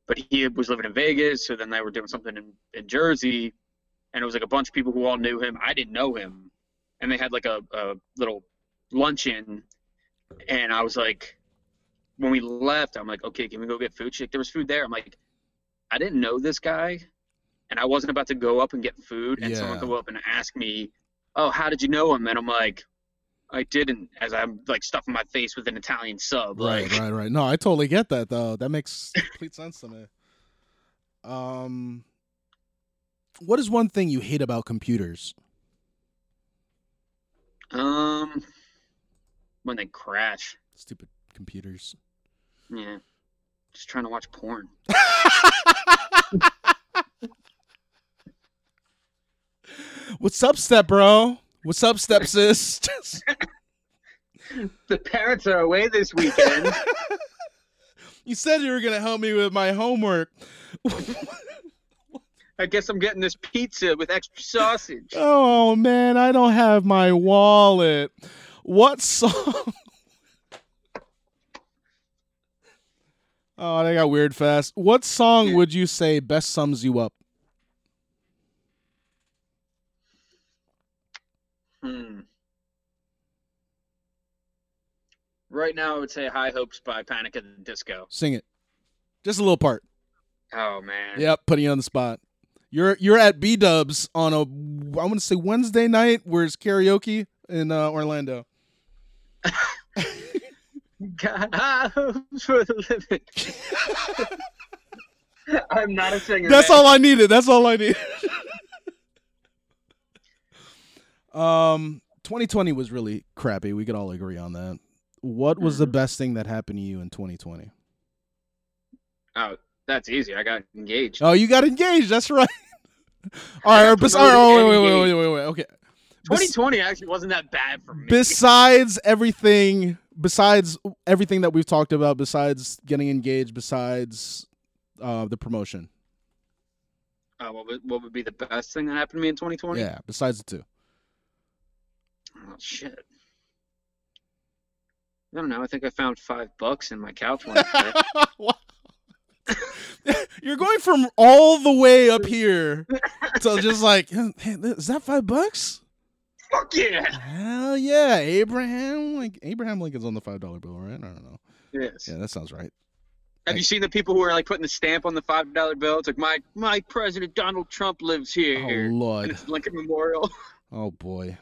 but he was living in Vegas, so then they were doing something in, in Jersey and it was like a bunch of people who all knew him. I didn't know him, and they had like a, a little luncheon, and I was like, when we left, I'm like, okay, can we go get food? She's like, there was food there. I'm like, I didn't know this guy, and I wasn't about to go up and get food, and someone go up and ask me, oh, how did you know him? And I'm like, I didn't, as I'm like stuffing my face with an Italian sub. Right, like, right, right. No, I totally get that though. That makes complete sense to me. Um, what is one thing you hate about computers? um, when they crash, Stupid computers. yeah, just trying to watch porn. What's up, step bro? What's up, step sis? The parents are away this weekend. you said you were gonna help me with my homework. I guess I'm getting this pizza with extra sausage. oh man, I don't have my wallet. What song? oh, they got weird fast. What song would you say best sums you up? Hmm. Right now, I would say "High Hopes" by Panic at the Disco. Sing it. Just a little part. Oh man. Yep, putting you on the spot. You're you're at B Dubs on a I want to say Wednesday night where's karaoke in uh, Orlando. Got high hopes for the living. I'm not a singer. That's man. all I needed. That's all I needed. um, 2020 was really crappy. We could all agree on that. What was the Mhm. best thing that happened to you in 2020? Oh, that's easy. I got engaged. Oh, you got engaged. That's right. all right. Bes- promoted oh, wait, wait, wait, wait, wait, wait. Okay. Bes- 2020 actually wasn't that bad for me. besides everything besides everything that we've talked about besides getting engaged besides uh the promotion Uh, what, would, what would be the best thing that happened to me in 2020? yeah besides the two Oh shit. I don't know. I think I found five bucks in my couch one you're going from all the way up here to just like hey, is that five bucks Fuck yeah. hell yeah abraham like abraham lincoln's on the five dollar bill right i don't know Yes. yeah that sounds right Have you seen the people who are like putting the stamp on the five dollar bill? It's like my my president Donald Trump lives here. oh And lord it's Lincoln Memorial. Oh boy.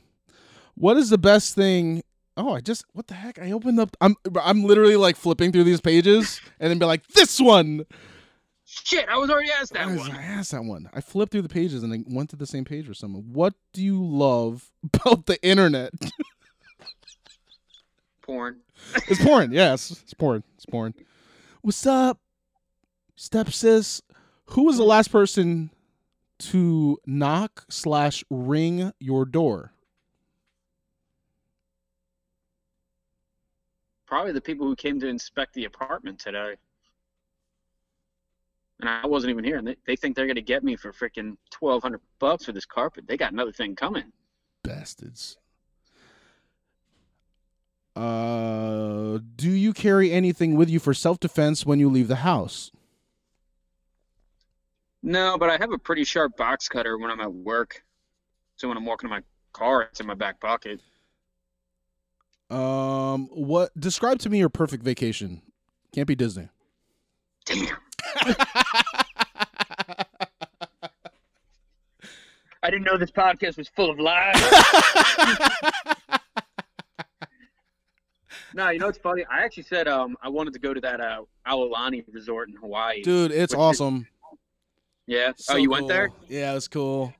What is the best thing? Oh, I just what the heck? I opened up I'm I'm literally like flipping through these pages and then be like, this one. Shit, I was already asked that I, one. I asked that one. I flipped through the pages and I went to the same page for someone. What do you love about the internet? Porn. it's porn. Yes, it's porn. It's porn. What's up, step sis? Who was the last person to knock slash ring your door? Probably the people who came to inspect the apartment today. And I wasn't even here. And they, they think they're gonna get me for freaking twelve hundred bucks for this carpet. They got another thing coming. Bastards. Uh, do you carry anything with you for self defense when you leave the house? No, but I have a pretty sharp box cutter when I'm at work. So when I'm walking to my car, it's in my back pocket. Um, what? Describe to me your perfect vacation. Can't be Disney. Damn. I didn't know this podcast was full of lies. no, you know what's funny? I actually said um I wanted to go to that uh Aulani resort in Hawaii. Dude, it's Which is- awesome. Yeah. So oh, you went there? Yeah, it was cool.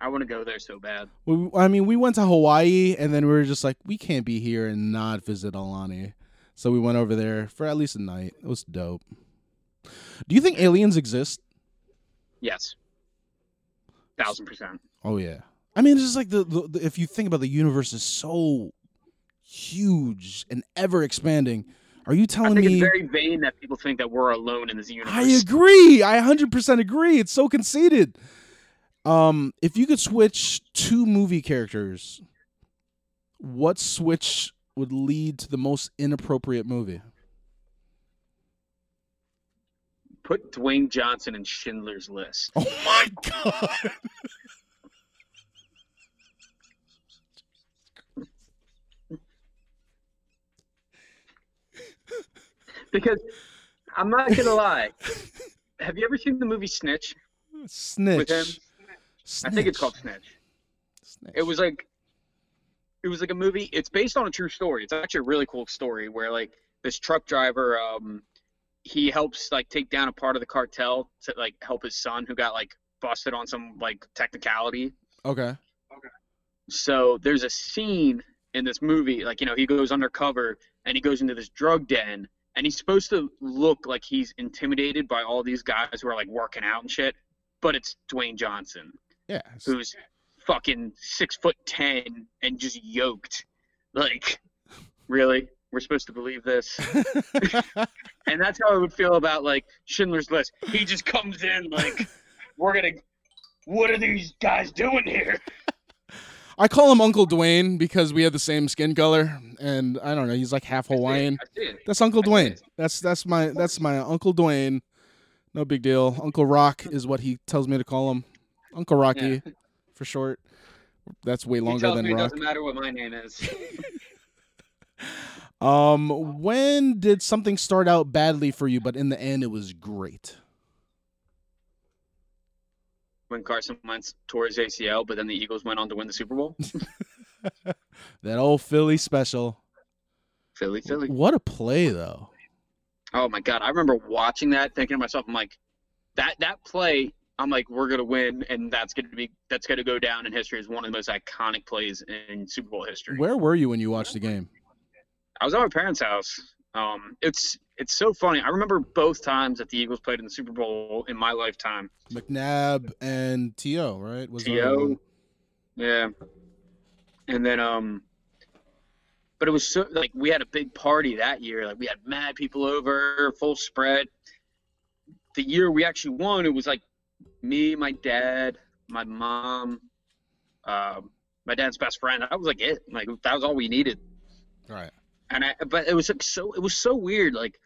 I want to go there so bad. We, I mean, we went to Hawaii, and then we were just like, we can't be here and not visit Aulani. So we went over there for at least a night. It was dope. Do you think aliens exist? Yes. Thousand percent. Oh yeah. I mean, it's just like the, the, the if you think about the universe is so huge and ever expanding. Are you telling me? it's very vain that people think that we're alone in this universe. I agree. I 100% agree. It's so conceited. Um, if you could switch two movie characters, what switch would lead to the most inappropriate movie? Put Dwayne Johnson in Schindler's List. Oh my god. Because I'm not gonna lie. Have you ever seen the movie Snitch Snitch. with him? I think it's called Snitch. Snitch. Snitch. It was like it was like a movie. It's based on a true story. It's actually a really cool story where like this truck driver um he helps like take down a part of the cartel to like help his son who got like busted on some like technicality. Okay. Okay. So there's a scene in this movie, like, you know, he goes undercover and he goes into this drug den and he's supposed to look like he's intimidated by all these guys who are like working out and shit. But it's Dwayne Johnson, Yeah. who's fucking six foot ten and just yoked. Like, really? We're supposed to believe this? And that's how I would feel about like Schindler's List. He just comes in like, we're gonna. What are these guys doing here? I call him Uncle Dwayne because we have the same skin color, and I don't know. He's like half Hawaiian. I it. That's Uncle Dwayne. That's that's my that's my Uncle Dwayne. No big deal. Uncle Rock is what he tells me to call him. Uncle Rocky Yeah. for short. That's way He longer tells than me it Rock. doesn't matter what my name is. Um, when did something start out badly for you, but in the end it was great? when Carson Wentz tore his ACL, but then the Eagles went on to win the Super Bowl. That old Philly special. Philly, Philly. What a play though. Oh my God, I remember watching that, thinking to myself, I'm like, that that play. I'm like, we're gonna win, and that's gonna be that's gonna go down in history as one of the most iconic plays in Super Bowl history. Where were you when you watched the game? I was at my parents' house. Um, it's it's so funny. I remember both times that the Eagles played in the Super Bowl in my lifetime. McNabb and T.O., right? Was T.O. Yeah. And then um but it was so like we had a big party that year. Like we had mad people over, full spread. The year we actually won, it was like me, my dad, my mom, um, my dad's best friend. That was like it. Like that was all we needed. Right. And I but it was like so it was so weird. Like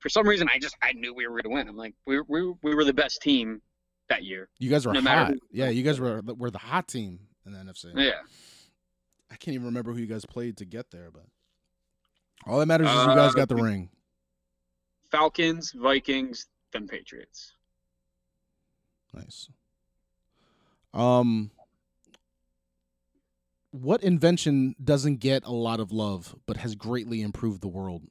for some reason I just I knew we were gonna win. I'm like we we we were the best team that year. You guys were No hot. Yeah, you guys were were the hot team in the NFC. Yeah. I can't even remember who you guys played to get there, but all that matters is you guys Uh, got the ring. Falcons, Vikings, then Patriots. Nice. Um, what invention doesn't get a lot of love but has greatly improved the world?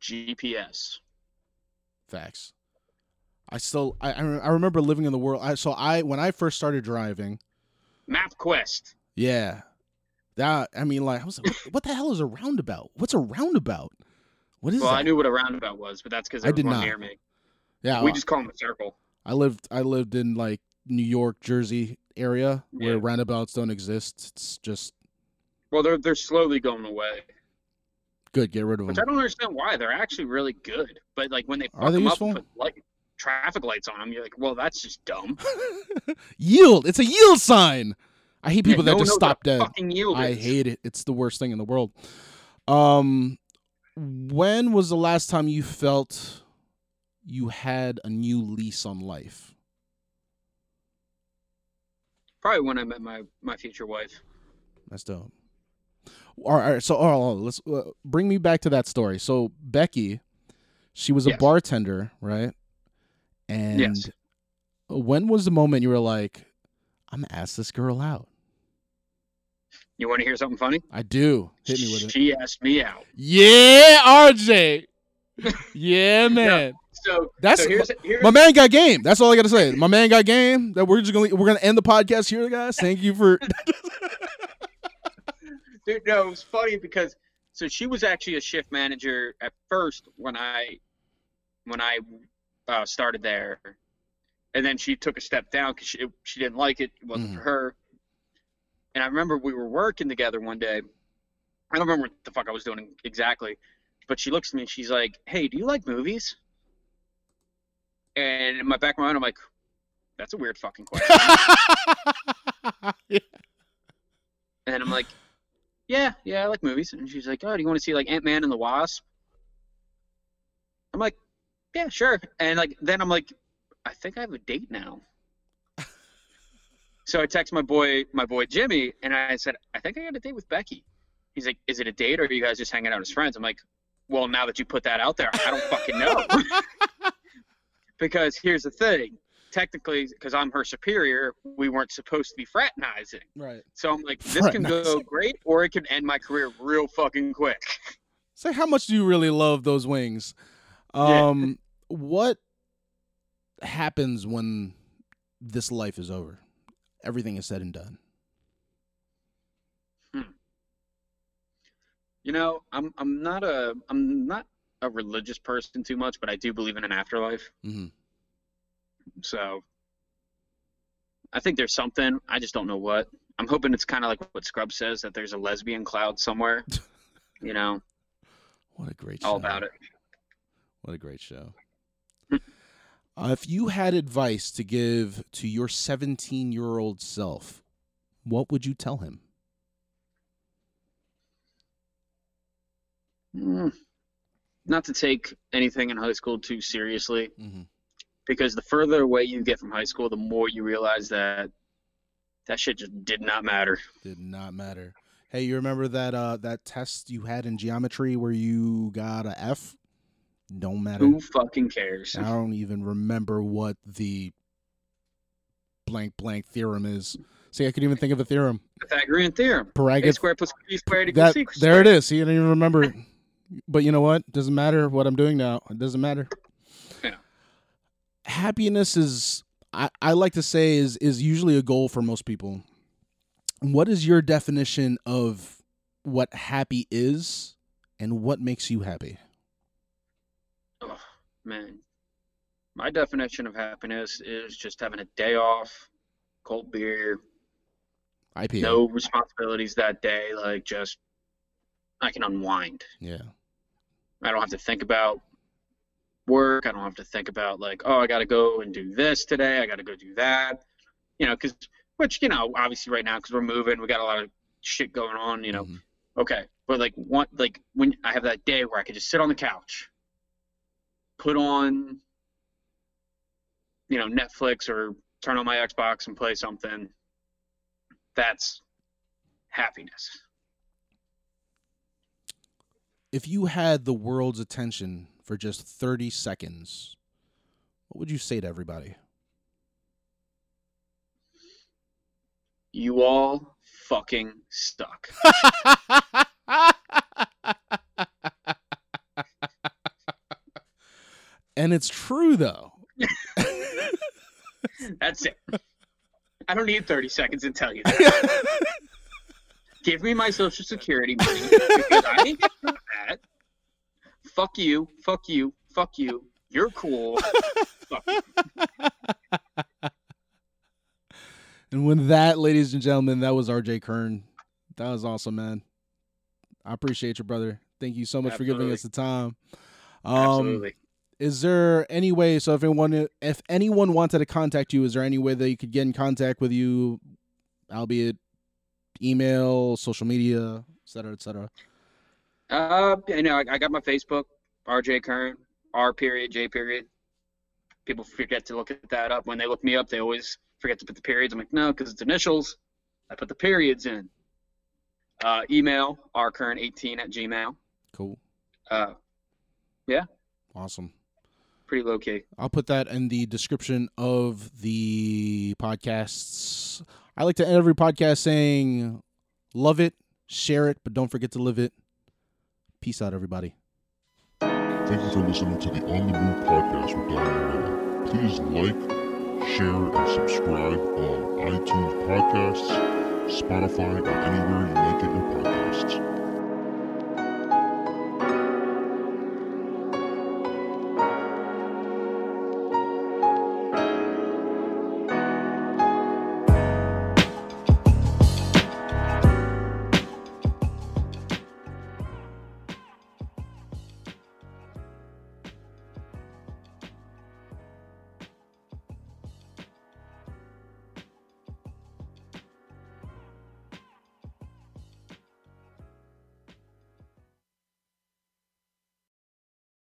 GPS. Facts. I still I I remember living in the world. I so I when I first started driving, MapQuest. yeah, that I mean like I was like, what, the hell is a roundabout? What's a roundabout? What is Well, that? I knew what a roundabout was, but that's because I did not. near me. yeah, we just call them a circle. I lived I lived in like New York, Jersey area where Yeah. roundabouts don't exist. It's just Well, they're they're slowly going away. Good, get rid of which them. I don't understand why. They're actually really good, but like when they Are they them useful? up and put like traffic lights on them, you're like, well, that's just dumb. yield. It's a yield sign. I hate people Yeah, that no just stop dead. Fucking yield I hate it. It's the worst thing in the world. Um, when was the last time you felt you had a new lease on life? Probably when I met my my future wife. That's dope. All right, all right, so oh, oh, let's uh, bring me back to that story. So Becky, she was a Yes. bartender, right? And Yes. when was the moment you were like, "I'm gonna ask this girl out"? You want to hear something funny? I do. Hit me with it. She asked me out. Yeah, RJ. Yeah, man. So That's so here's, here's My man got game. That's all I gotta say. My man got game. That we're just gonna we're gonna end the podcast here, guys. Thank you for. Dude, no, it was funny because so she was actually a shift manager at first when I when I uh, started there, and then she took a step down because she she didn't like it. It wasn't Mhm. for her. And I remember we were working together one day. I don't remember what the fuck I was doing exactly, but she looks at me and she's like, "Hey, do you like movies?" And in my back of my mind, I'm like, "That's a weird fucking question." Yeah. And I'm like, yeah, yeah, I like movies. And she's like, oh, do you want to see like Ant Man and the Wasp? I'm like, yeah, sure. And like, then I'm like, I think I have a date now. so I text my boy, my boy Jimmy, and I said, I think I got a date with Becky. He's like, is it a date or are you guys just hanging out as friends? I'm like, well, now that you put that out there, I don't fucking know. Because here's the thing. Technically, because I'm her superior, we weren't supposed to be fraternizing. right. So I'm like, this can go great, or it can end my career real fucking quick. Say how much do you really love those wings? Yeah. Um, what happens when this life is over? Everything is said and done. You know, I'm I'm not a I'm not a religious person too much, but I do believe in an afterlife. hmm So I think there's something. I just don't know what. I'm hoping it's kind of like what Scrubs says that there's a lesbian cloud somewhere. you know, What a great show. all about it. What a great show. uh, if you had advice to give to your 17 year old self, what would you tell him? Mm. Not to take anything in high school too seriously, Mm-hmm. because the further away you get from high school, the more you realize that that shit just did not matter. Did not matter. Hey, you remember that uh that test you had in geometry where you got a F? Don't matter. Who fucking cares? I don't even remember what the blank blank theorem is. See, I couldn't even think of a theorem. Pythagorean theorem. A squared plus b squared equals That c there it is. See, I didn't even remember. But you know what? Doesn't matter what I'm doing now. It doesn't matter. Yeah. Happiness is I, I like to say is is usually a goal for most people. What is your definition of what happy is and what makes you happy? Oh, man. My definition of happiness is just having a day off, cold beer, IPA. no responsibilities that day. Like, just, I can unwind. Yeah. I don't have to think about work. I don't have to think about, like, oh, I got to go and do this today. I got to go do that. You know, because, which, you know, obviously right now, because we're moving, we got a lot of shit going on, you know. Mhm. Okay. But, like, one, like, when I have that day where I could just sit on the couch, put on, you know, Netflix or turn on my Xbox and play something, that's happiness. If you had the world's attention for just 30 seconds, what would you say to everybody? You all fucking suck. and it's true though. That's it. I don't need 30 seconds to tell you that. Give me my social security money because I ain't getting that. Fuck you. Fuck you. Fuck you. You're cool. Fuck you. And with that, ladies and gentlemen, that was RJ Kern. That was awesome, man. I appreciate you, brother. Thank you so much for giving us the time. Um, Absolutely. Is there any way? So if anyone, if anyone wanted to contact you, is there any way they could get in contact with you, albeit email, social media, et cetera, et cetera? Uh, you know, I, I got my Facebook, RJ Kern, R period, J period. People forget to look at that up. When they look me up, they always forget to put the periods. I'm like, no, because it's initials. I put the periods in. Uh, email, rkern18 at gmail. Cool, Uh, yeah. awesome. pretty low key. I'll put that in the description of the podcasts. I like to end every podcast saying, "Love it, share it, but don't forget to live it." Peace out, everybody. Thank you for listening to the On the Move podcast with Don Morello. Please like, share, and subscribe on iTunes Podcasts, Spotify, or anywhere you like get your podcasts.